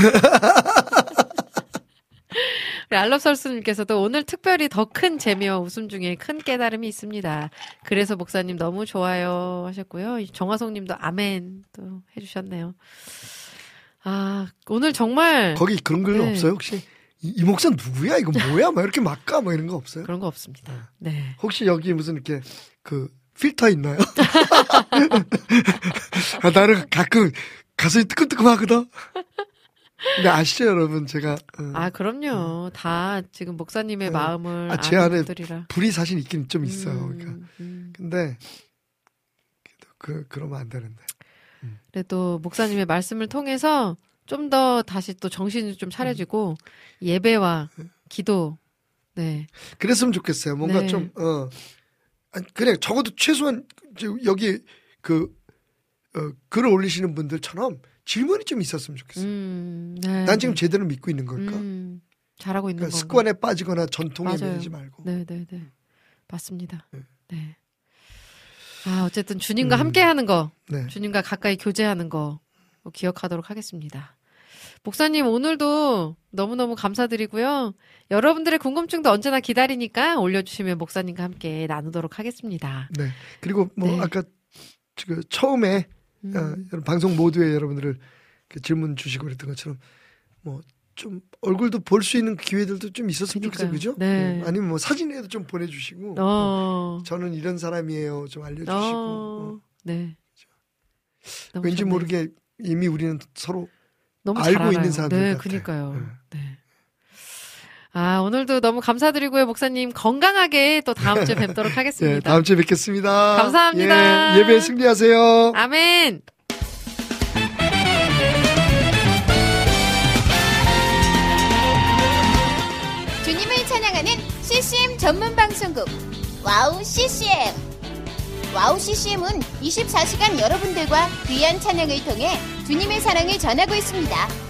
우리 알럽설스님께서도 오늘 특별히 더 큰 재미와 웃음 중에 큰 깨달음이 있습니다. 그래서 목사님 너무 좋아요 하셨고요. 이 정화송 님도 아멘 또 해주셨네요. 아, 오늘 정말 거기 그런 글 네. 없어요 혹시? 이, 이 목사 누구야? 이거 뭐야? 막 이렇게 막 가? 뭐 이런 거 없어요? 그런 거 없습니다. 네. 혹시 여기 무슨 이렇게 그 필터 있나요? 아, 나는 가끔 가슴이 뜨끔뜨끔 하거든. 근데 아시죠 여러분 제가 어, 아, 그럼요. 다 지금 목사님의 네. 마음을 아, 제 안에 분들이라. 불이 사실 있긴 좀 있어요. 음, 그러니까 음. 근데 그 그러면 안 되는데. 그래도 목사님의 말씀을 통해서 좀 더 다시 또 정신을 좀 차려지고 예배와 기도 네. 그랬으면 좋겠어요. 뭔가 네. 좀, 어, 그냥 적어도 최소한 여기 그, 어, 글을 올리시는 분들처럼 질문이 좀 있었으면 좋겠어요. 음, 네. 난 지금 제대로 믿고 있는 걸까? 음, 잘하고 있는 그러니까 건가? 습관에 빠지거나 전통에 맞아요. 매이지 말고. 네, 네, 네. 맞습니다. 네. 네. 아, 어쨌든 주님과 음. 함께 하는 거, 네. 주님과 가까이 교제하는 거 목사님 오늘도 너무너무 감사드리고요. 여러분들의 궁금증도 언제나 기다리니까 올려주시면 목사님과 함께 나누도록 하겠습니다. 네. 그리고 뭐 네. 아까 그 처음에 음. 어, 여러분 방송 모두에 여러분들을 그 질문 주시고 그랬던 것처럼 뭐 좀 얼굴도 볼 수 있는 기회들도 좀 있었으면 좋겠어요. 그죠? 네. 어, 아니면 뭐 사진이라도 좀 보내주시고 어, 저는 이런 사람이에요, 좀 알려주시고 어, 어, 네. 왠지 좋네요. 모르게 이미 우리는 서로 알고. 있는 사람들 네, 같아요. 그니까요. 네. 아, 오늘도 너무 감사드리고요, 목사님. 건강하게 또 다음 주에 뵙도록 예, 하겠습니다. 다음 주에 뵙겠습니다. 감사합니다. 예, 예배 승리하세요. 아멘! 주님을 찬양하는 CCM 전문 방송국 WOW CCM WOW CCM은 24시간 여러분들과 귀한 찬양을 통해 주님의 사랑을 전하고 있습니다.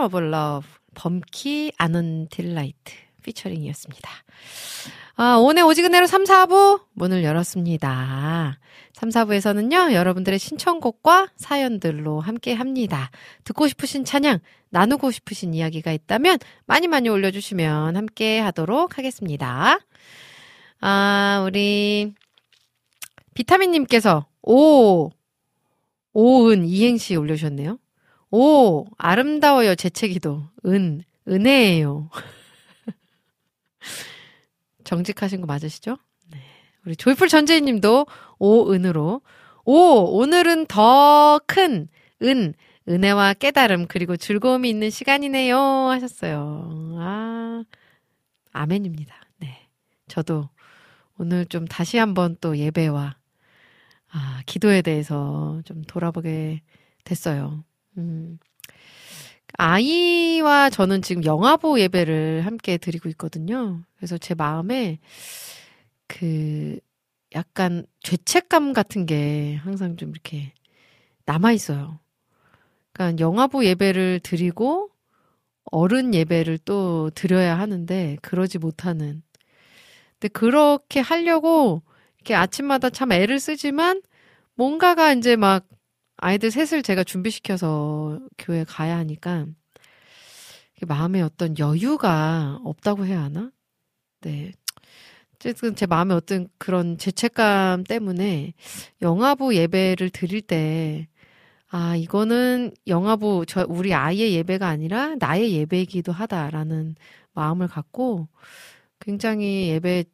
Power of Love, 범키 아넌 딜라이트 피처링이었습니다. 아, 오늘 오지근해로 3, 4부 문을 열었습니다. 3, 4부에서는요, 여러분들의 신청곡과 사연들로 함께 합니다. 듣고 싶으신 찬양, 나누고 싶으신 이야기가 있다면 많이 많이 올려주시면 함께 하도록 하겠습니다. 아, 우리 비타민님께서 오, 오은 이행시 올려주셨네요. 오, 아름다워요, 재채기도. 은, 은혜예요. 정직하신 거 맞으시죠? 네. 우리 조이풀 전재희 님도 오 은으로. 오, 오늘은 더 큰 은, 은혜와 깨달음, 그리고 즐거움이 있는 시간이네요. 하셨어요. 아, 아멘입니다. 네. 저도 오늘 좀 다시 한번 또 예배와 아, 기도에 대해서 좀 돌아보게 됐어요. 음. 아이와 저는 지금 영화보 예배를 함께 드리고 있거든요. 그래서 제 마음에 그 약간 죄책감 같은 게 항상 좀 이렇게 남아 있어요. 그러니까 영화보 예배를 드리고 어른 예배를 또 드려야 하는데 그러지 못하는. 근데 그렇게 하려고 이렇게 아침마다 참 애를 쓰지만 뭔가가 이제 막 아이들 셋을 제가 준비시켜서 교회 가야 하니까 마음에 어떤 여유가 없다고 해야 하나? 네. 어쨌든 제 마음에 어떤 그런 죄책감 때문에 영화부 예배를 드릴 때 아, 이거는 영화부 저 우리 아이의 예배가 아니라 나의 예배이기도 하다라는 마음을 갖고 굉장히 예배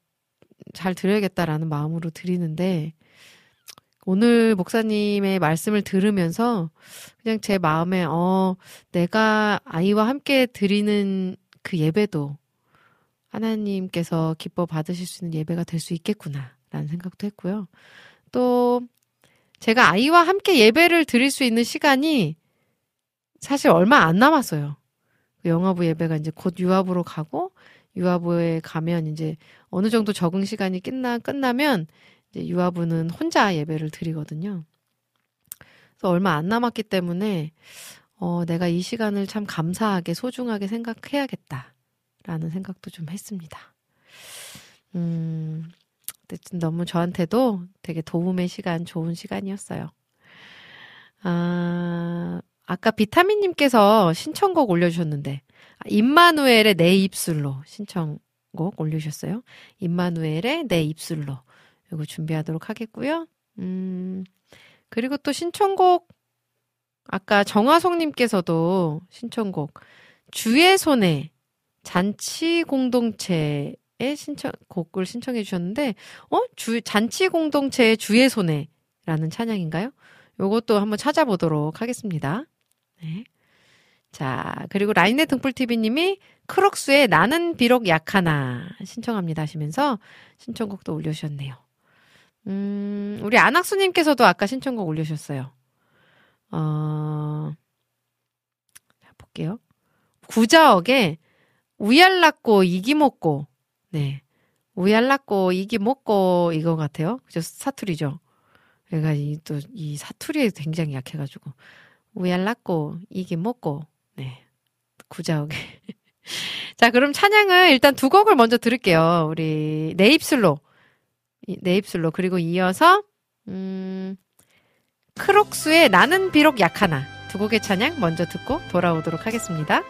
잘 드려야겠다라는 마음으로 드리는데 오늘 목사님의 말씀을 들으면서 그냥 제 마음에 어 내가 아이와 함께 드리는 그 예배도 하나님께서 기뻐 받으실 수 있는 예배가 될 수 있겠구나라는 생각도 했고요. 또 제가 아이와 함께 예배를 드릴 수 있는 시간이 사실 얼마 안 남았어요. 그 영화부 예배가 이제 곧 유아부로 가고 유아부에 가면 이제 어느 정도 적응 시간이 끝나 끝나면 유아부는 혼자 예배를 드리거든요. 그래서 얼마 안 남았기 때문에 어, 내가 이 시간을 참 감사하게 소중하게 생각해야겠다라는 생각도 좀 했습니다. 음, 너무 저한테도 되게 도움의 시간, 좋은 시간이었어요. 아, 아까 비타민님께서 신청곡 올려주셨는데, 아, 임마누엘의 내 입술로 신청곡 올려주셨어요. 임마누엘의 내 입술로. 이거 준비하도록 하겠고요. 음, 그리고 또 신청곡, 아까 정화송님께서도 신청곡, 주의 손에 잔치 공동체의 신청, 곡을 신청해 주셨는데, 어? 주, 잔치 공동체의 주의 손에라는 찬양인가요? 요것도 한번 찾아보도록 하겠습니다. 네. 자, 그리고 라인의 등불TV님이 크록스의 나는 비록 약하나 신청합니다 하시면서 신청곡도 올려주셨네요. 음, 우리 안학수님께서도 아까 신청곡 올려주셨어요. 어, 자, 볼게요. 구자억에 우얄랐고 이기 먹고, 네. 우얄랐고 이기 먹고 이거 같아요. 그죠? 사투리죠. 그러니까 이또 이 사투리에 굉장히 약해가지고 우얄랐고 이기 먹고, 네. 구자억에. 자, 그럼 찬양을 일단 두 곡을 먼저 들을게요. 우리 내 입술로. 이- 내 입술로. 그리고 이어서, 음, 크록스의 나는 비록 약하나. 두 곡의 찬양 먼저 듣고 돌아오도록 하겠습니다.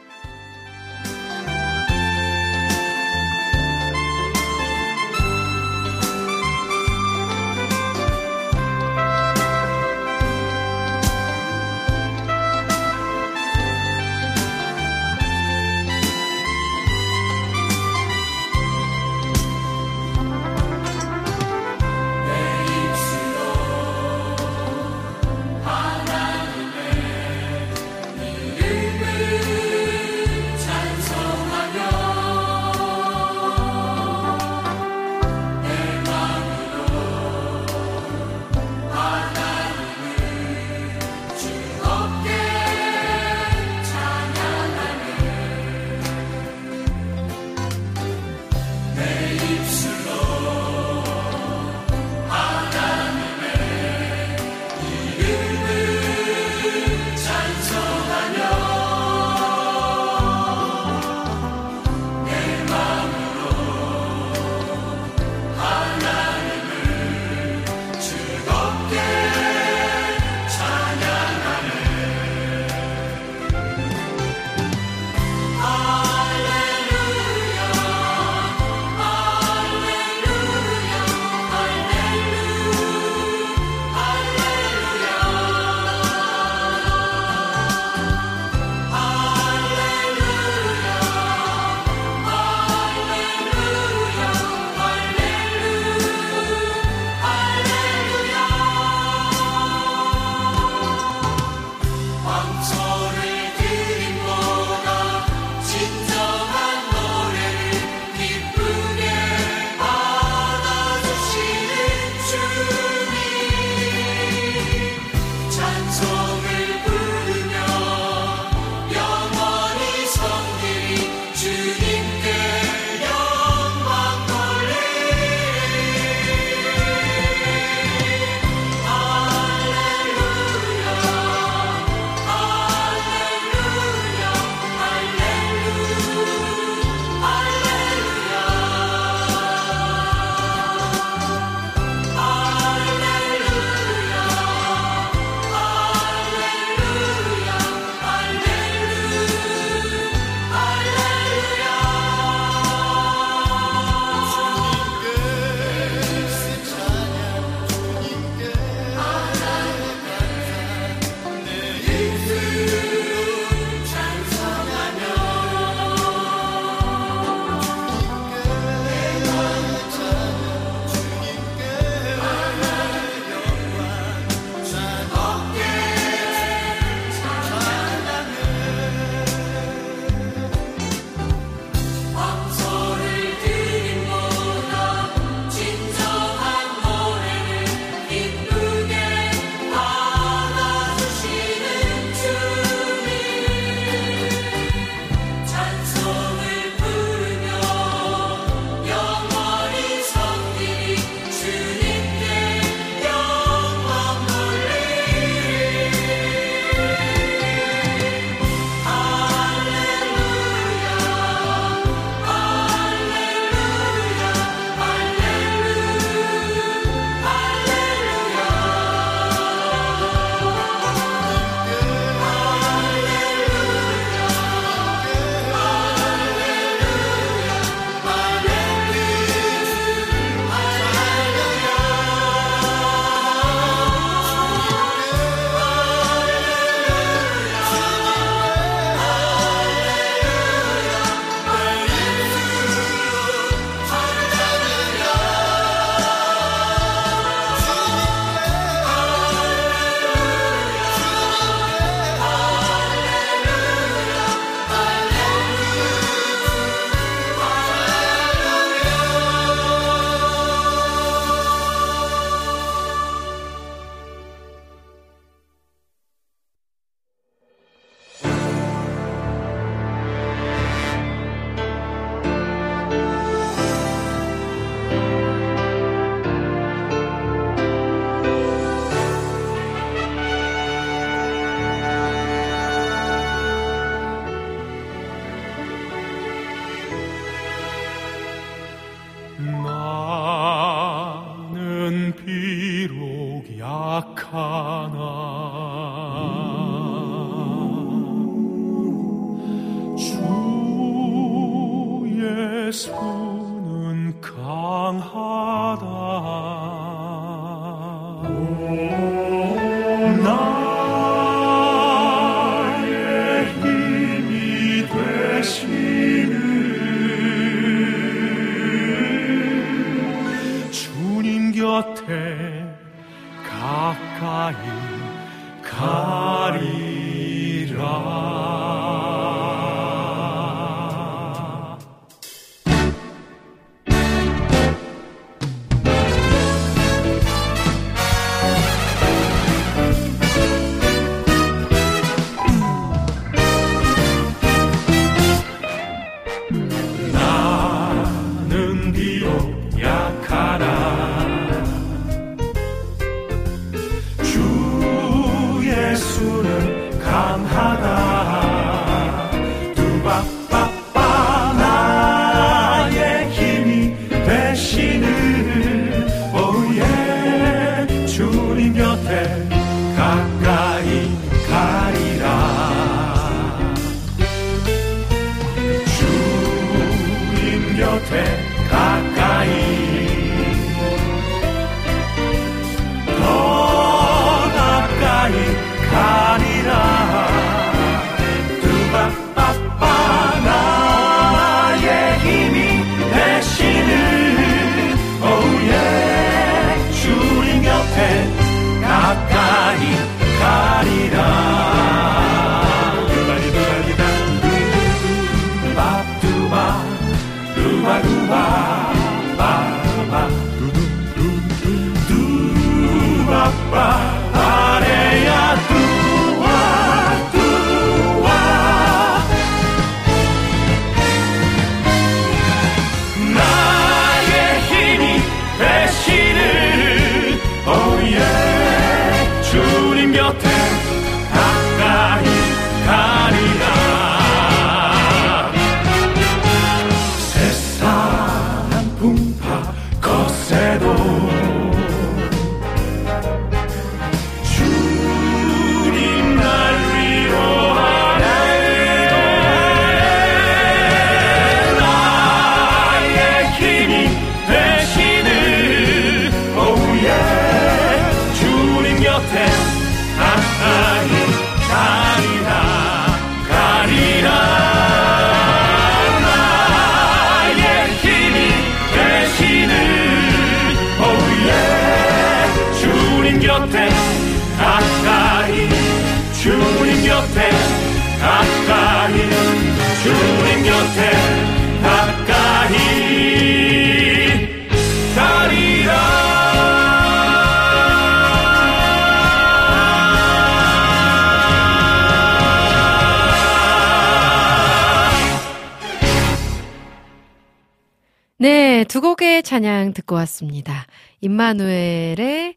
찬양 듣고 왔습니다. 임마누엘의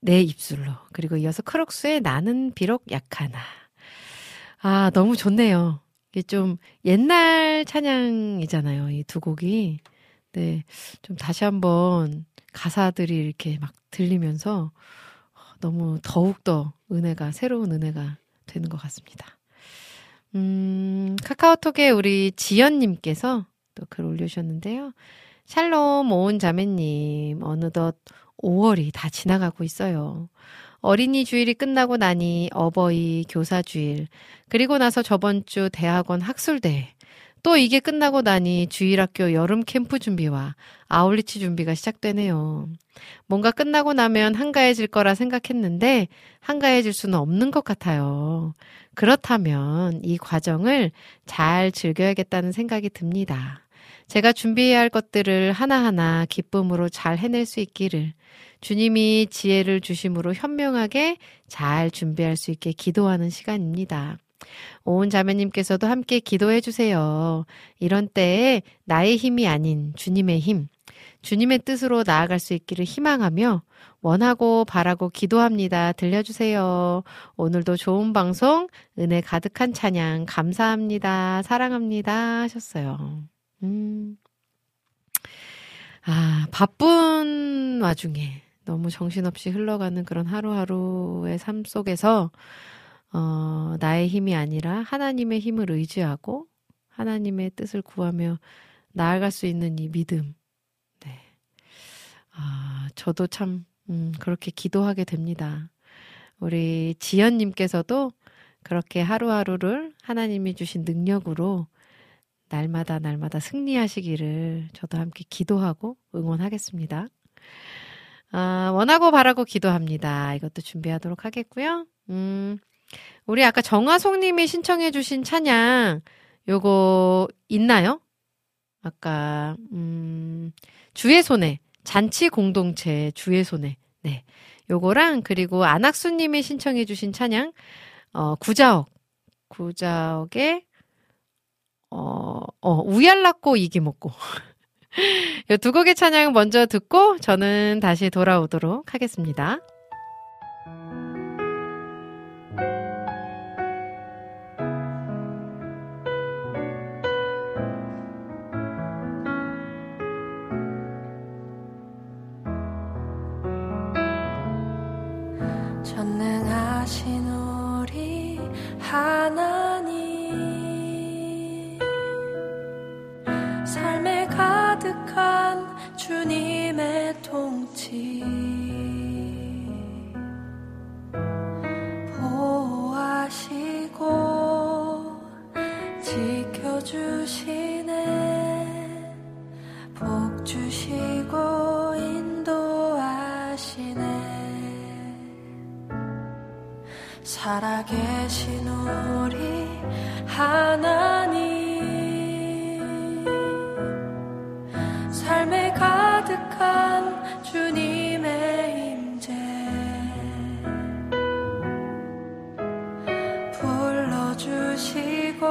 내 입술로 그리고 이어서 크록스의 나는 비록 약하나. 아, 너무 좋네요. 이게 좀 옛날 찬양이잖아요. 이 두 곡이. 네, 좀 다시 한번 가사들이 이렇게 막 들리면서 너무 더욱더 은혜가, 새로운 은혜가 되는 것 같습니다. 음, 카카오톡에 우리 지연님께서 또 글 올려주셨는데요. 샬롬 온 자매님, 어느덧 5월이 다 지나가고 있어요. 어린이 주일이 끝나고 나니 어버이 교사 주일, 그리고 나서 저번 주 대학원 학술대, 또 이게 끝나고 나니 주일학교 여름 캠프 준비와 아울리치 준비가 시작되네요. 뭔가 끝나고 나면 한가해질 거라 생각했는데 한가해질 수는 없는 것 같아요. 그렇다면 이 과정을 잘 즐겨야겠다는 생각이 듭니다. 제가 준비해야 할 것들을 하나하나 기쁨으로 잘 해낼 수 있기를 주님이 지혜를 주심으로 현명하게 잘 준비할 수 있게 기도하는 시간입니다. 온 자매님께서도 함께 기도해 주세요. 이런 때에 나의 힘이 아닌 주님의 힘, 주님의 뜻으로 나아갈 수 있기를 희망하며 원하고 바라고 기도합니다. 들려주세요. 오늘도 좋은 방송, 은혜 가득한 찬양 감사합니다. 사랑합니다. 하셨어요. 음. 아, 바쁜 와중에 너무 정신없이 흘러가는 그런 하루하루의 삶 속에서 어, 나의 힘이 아니라 하나님의 힘을 의지하고 하나님의 뜻을 구하며 나아갈 수 있는 이 믿음. 네. 아, 저도 참, 음, 그렇게 기도하게 됩니다. 우리 지연님께서도 그렇게 하루하루를 하나님이 주신 능력으로 날마다 날마다 승리하시기를 저도 함께 기도하고 응원하겠습니다. 아, 원하고 바라고 기도합니다. 이것도 준비하도록 하겠고요. 음, 우리 아까 정화송 님이 신청해 주신 찬양, 요거 있나요? 아까, 음, 주의 손에, 잔치 공동체 주의 손에, 네. 요거랑, 그리고 안학수 님이 신청해 주신 찬양, 어, 구자옥, 구자옥의, 어, 어, 우얄라꼬 이기 먹고. 요두 곡의 찬양 먼저 듣고 저는 다시 돌아오도록 하겠습니다. 전능하신 우리 하나 주시네. 복 주시고 인도하시네. 살아계신 우리 하나님. 삶에 가득한 주님의 임재. 불러주시고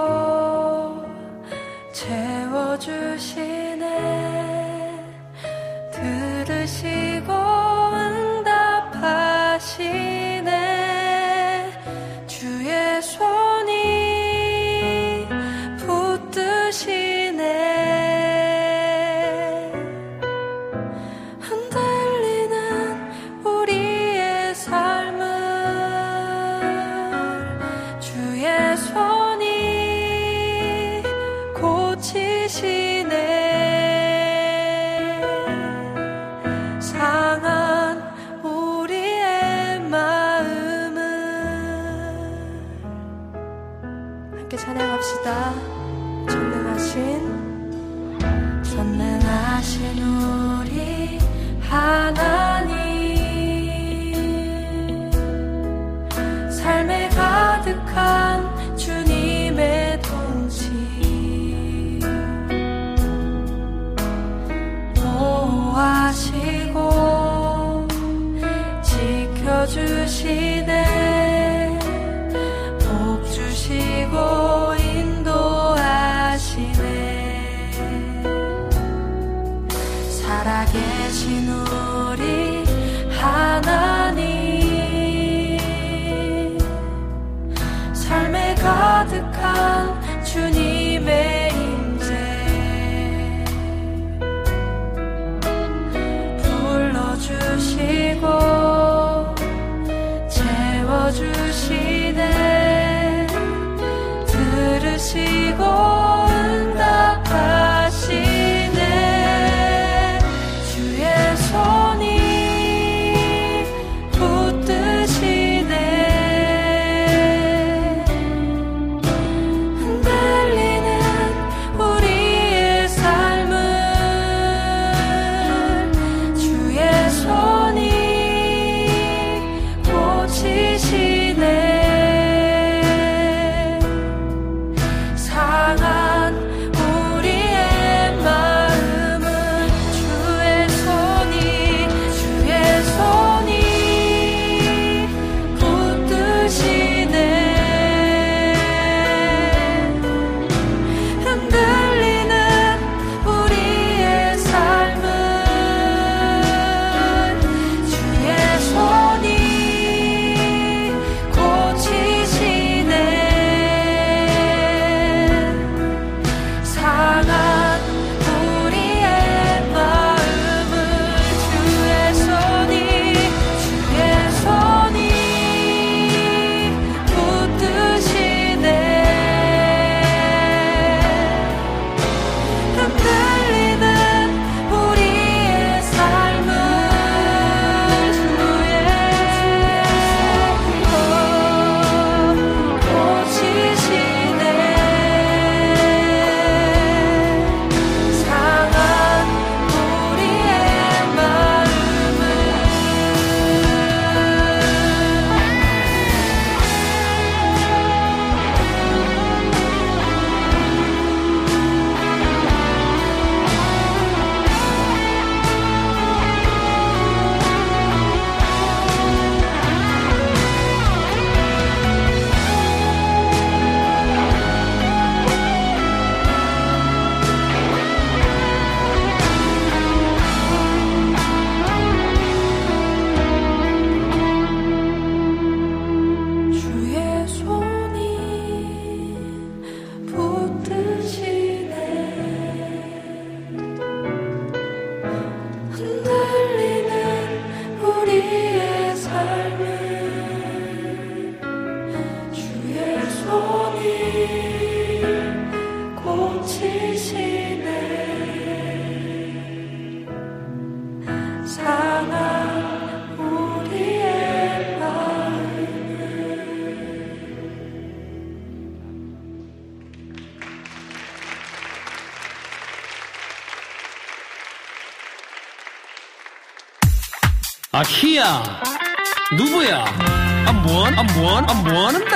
뭐, 아, 뭐, 아, 뭐 하는데?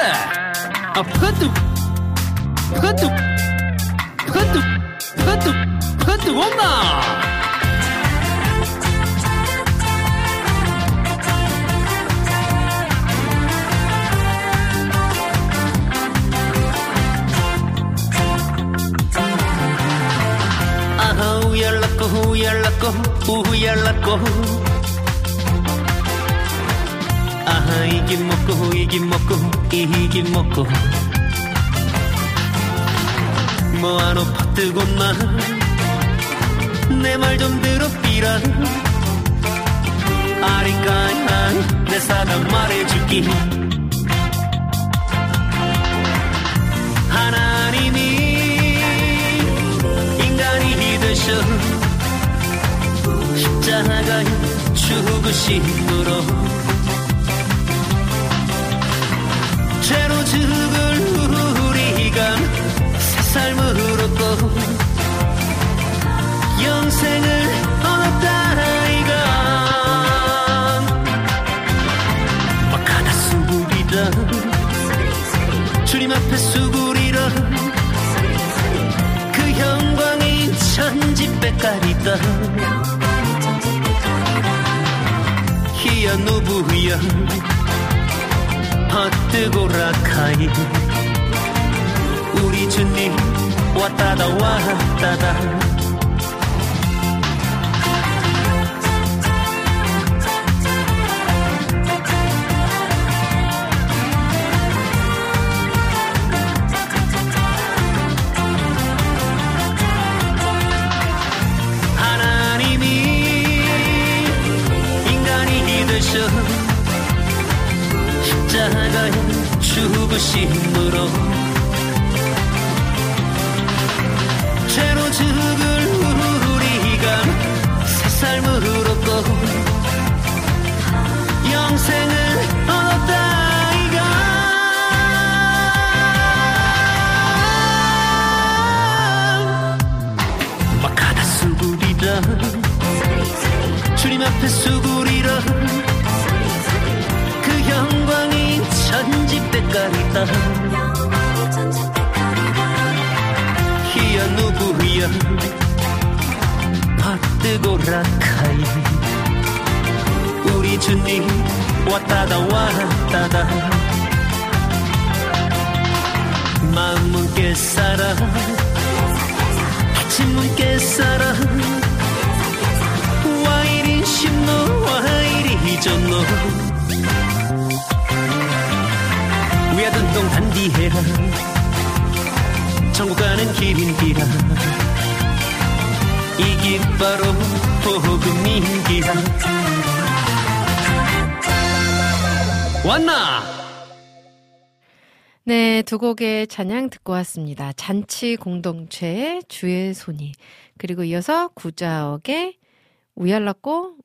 아, 퍼뜩, 퍼뜩, 퍼뜩, 퍼뜩, 퍼뜩 온나? 아하, 우열났고, 우열났고, 우열났고. 이긴 먹고 이긴 먹고 이긴 먹고. 뭐하노 퍼뜨고나 내말 좀 들어 삐라. 아리까야 내 사랑 말해줄게 하나님이 인간이 되셔. 십자가에 죽으심으로 희야 누구야? 헛뜨고라 카이. 우리 주님 왔다다 왔다다 죽 두 곡의 찬양 듣고 왔습니다. 잔치 공동체의 주의 손이. 그리고 이어서 구자억의 우얄랐고,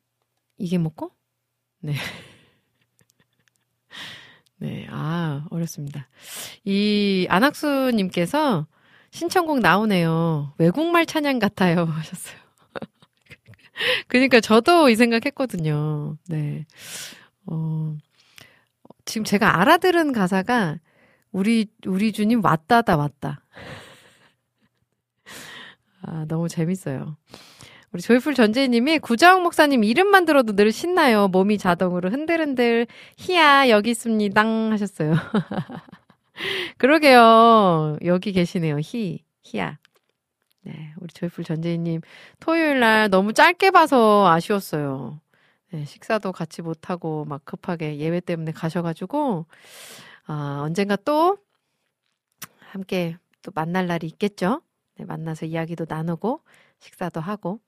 이게 뭐고? 네. 네, 아, 어렵습니다. 이 안학수 님께서 신청곡 나오네요. 외국말 찬양 같아요. 하셨어요. 그러니까 저도 이 생각했거든요. 네. 어, 지금 제가 알아들은 가사가 우리, 우리 주님 왔다다 왔다. 아, 너무 재밌어요. 우리 조이풀 전재희님이 구자욱 목사님 이름만 들어도 늘 신나요. 몸이 자동으로 흔들흔들 희야 여기 있습니다 하셨어요. 그러게요. 여기 계시네요. 희 희야. 네, 우리 조이풀 전재희님 토요일 날 너무 짧게 봐서 아쉬웠어요. 네, 식사도 같이 못하고 막 급하게 예배 때문에 가셔가지고 아, 언젠가 또 함께 또 만날 날이 있겠죠. 네, 만나서 이야기도 나누고 식사도 하고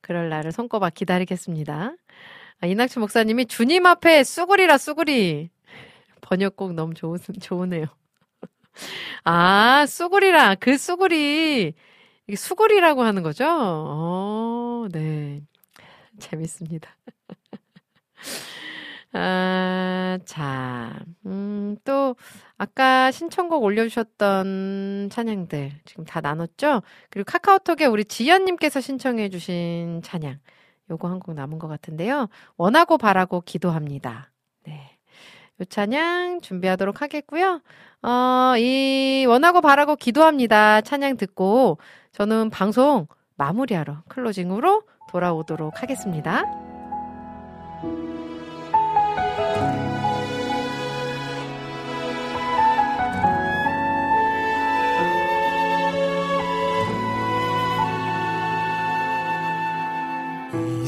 그럴 날을 손꼽아 기다리겠습니다. 아, 이낙춘 목사님이 주님 앞에 쑥으리라 쑥으리 번역곡 너무 좋으, 좋으네요. 아 쑥으리라 그 쑥으리 이게 수골이라고 하는 거죠? 어, 네. 재밌습니다. 아, 자, 음, 또, 아까 신청곡 올려주셨던 찬양들 지금 다 나눴죠? 그리고 카카오톡에 우리 지연님께서 신청해주신 찬양. 요거 한 곡 남은 것 같은데요. 원하고 바라고 기도합니다. 네. 요 찬양 준비하도록 하겠고요. 어, 이 원하고 바라고 기도합니다. 찬양 듣고 저는 방송 마무리하러 클로징으로 돌아오도록 하겠습니다.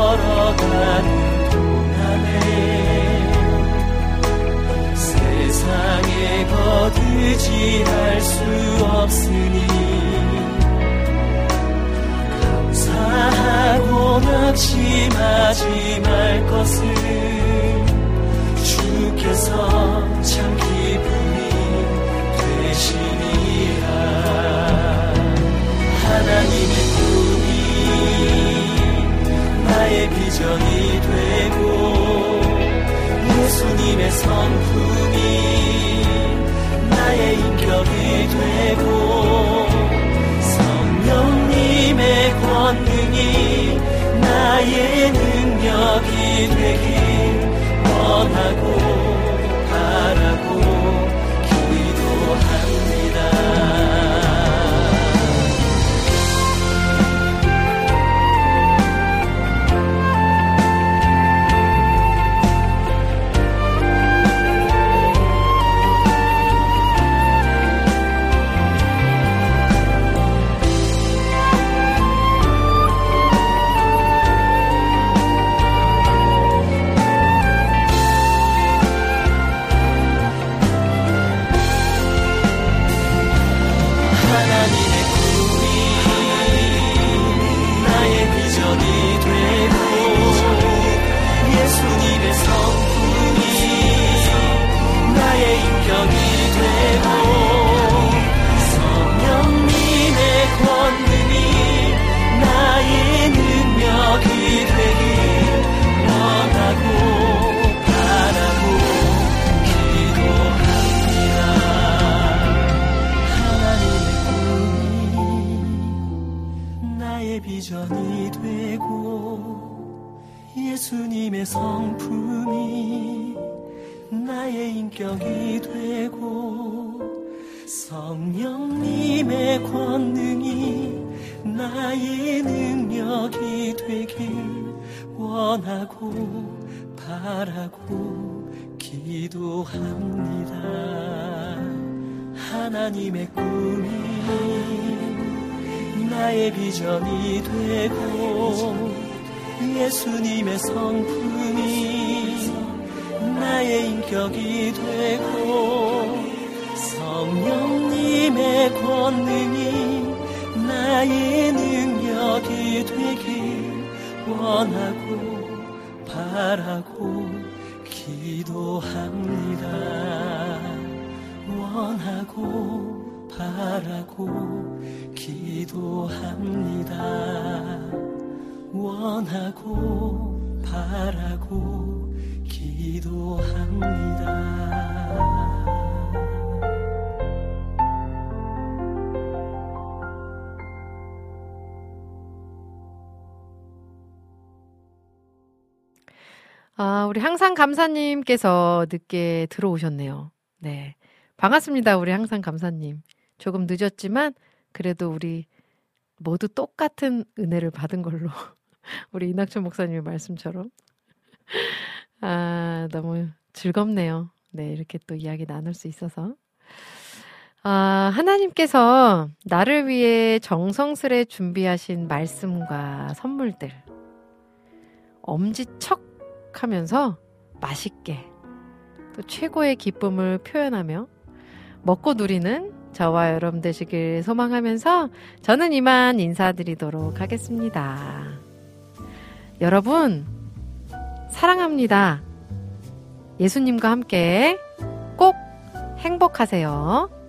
걸어가는 동안에 세상에 거두지할 수 없으니 감사하고 낙심하지 말 것을 주께서 참 기쁨 비전이 되고 예수님의 성품이 나의 인격이 되고 성령님의 권능이 나의 능력이 되길 원하고 비전이 되고 예수님의 성품이 나의 인격이 되고 성령님의 권능이 나의 능력이 되길 원하고 바라고 기도합니다. 원하고 바라고 기도합니다. 원하고 바라고 기도합니다. 아, 우리 항상 감사님께서 늦게 들어오셨네요. 네. 반갑습니다. 우리 항상 감사님. 조금 늦었지만 그래도 우리 모두 똑같은 은혜를 받은 걸로 우리 이낙춘 목사님의 말씀처럼 아, 너무 즐겁네요. 네, 이렇게 또 이야기 나눌 수 있어서. 아, 하나님께서 나를 위해 정성스레 준비하신 말씀과 선물들. 엄지척 하면서 맛있게 또 최고의 기쁨을 표현하며 먹고 누리는 저와 여러분 되시길 소망하면서 저는 이만 인사드리도록 하겠습니다. 여러분, 사랑합니다. 예수님과 함께 꼭 행복하세요.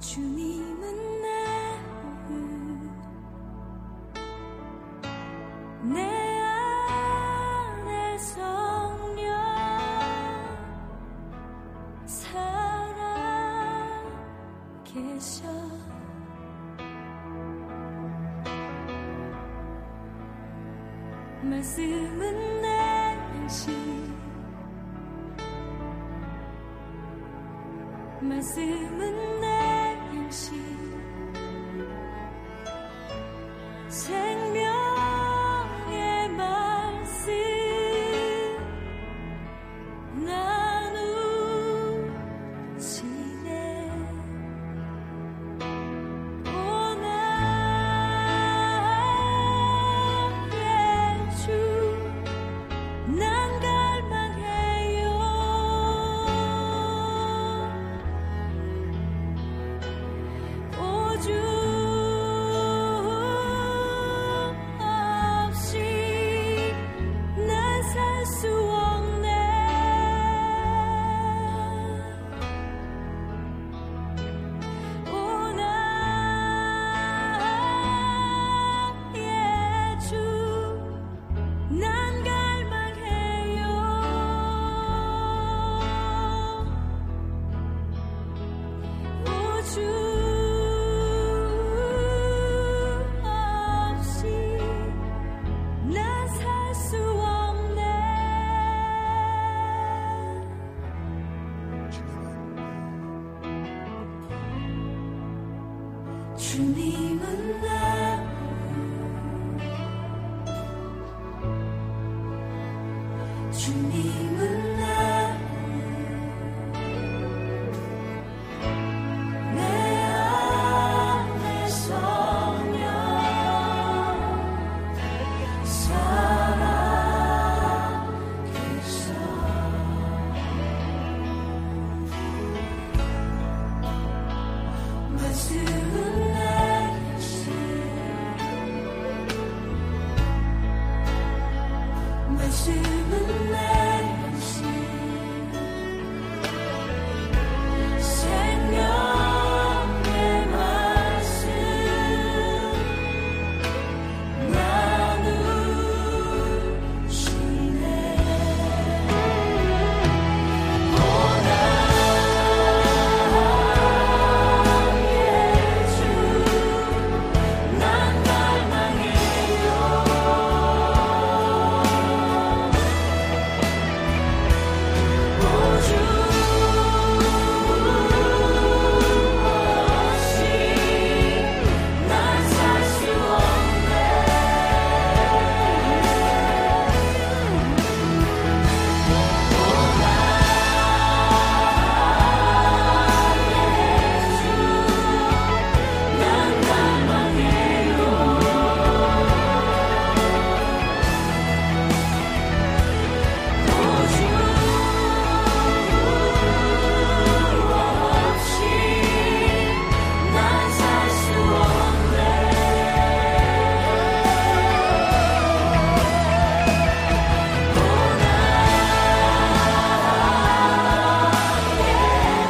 주님은 내내 안에 성령 살아 계셔. 말씀은 내 양식 말씀은 내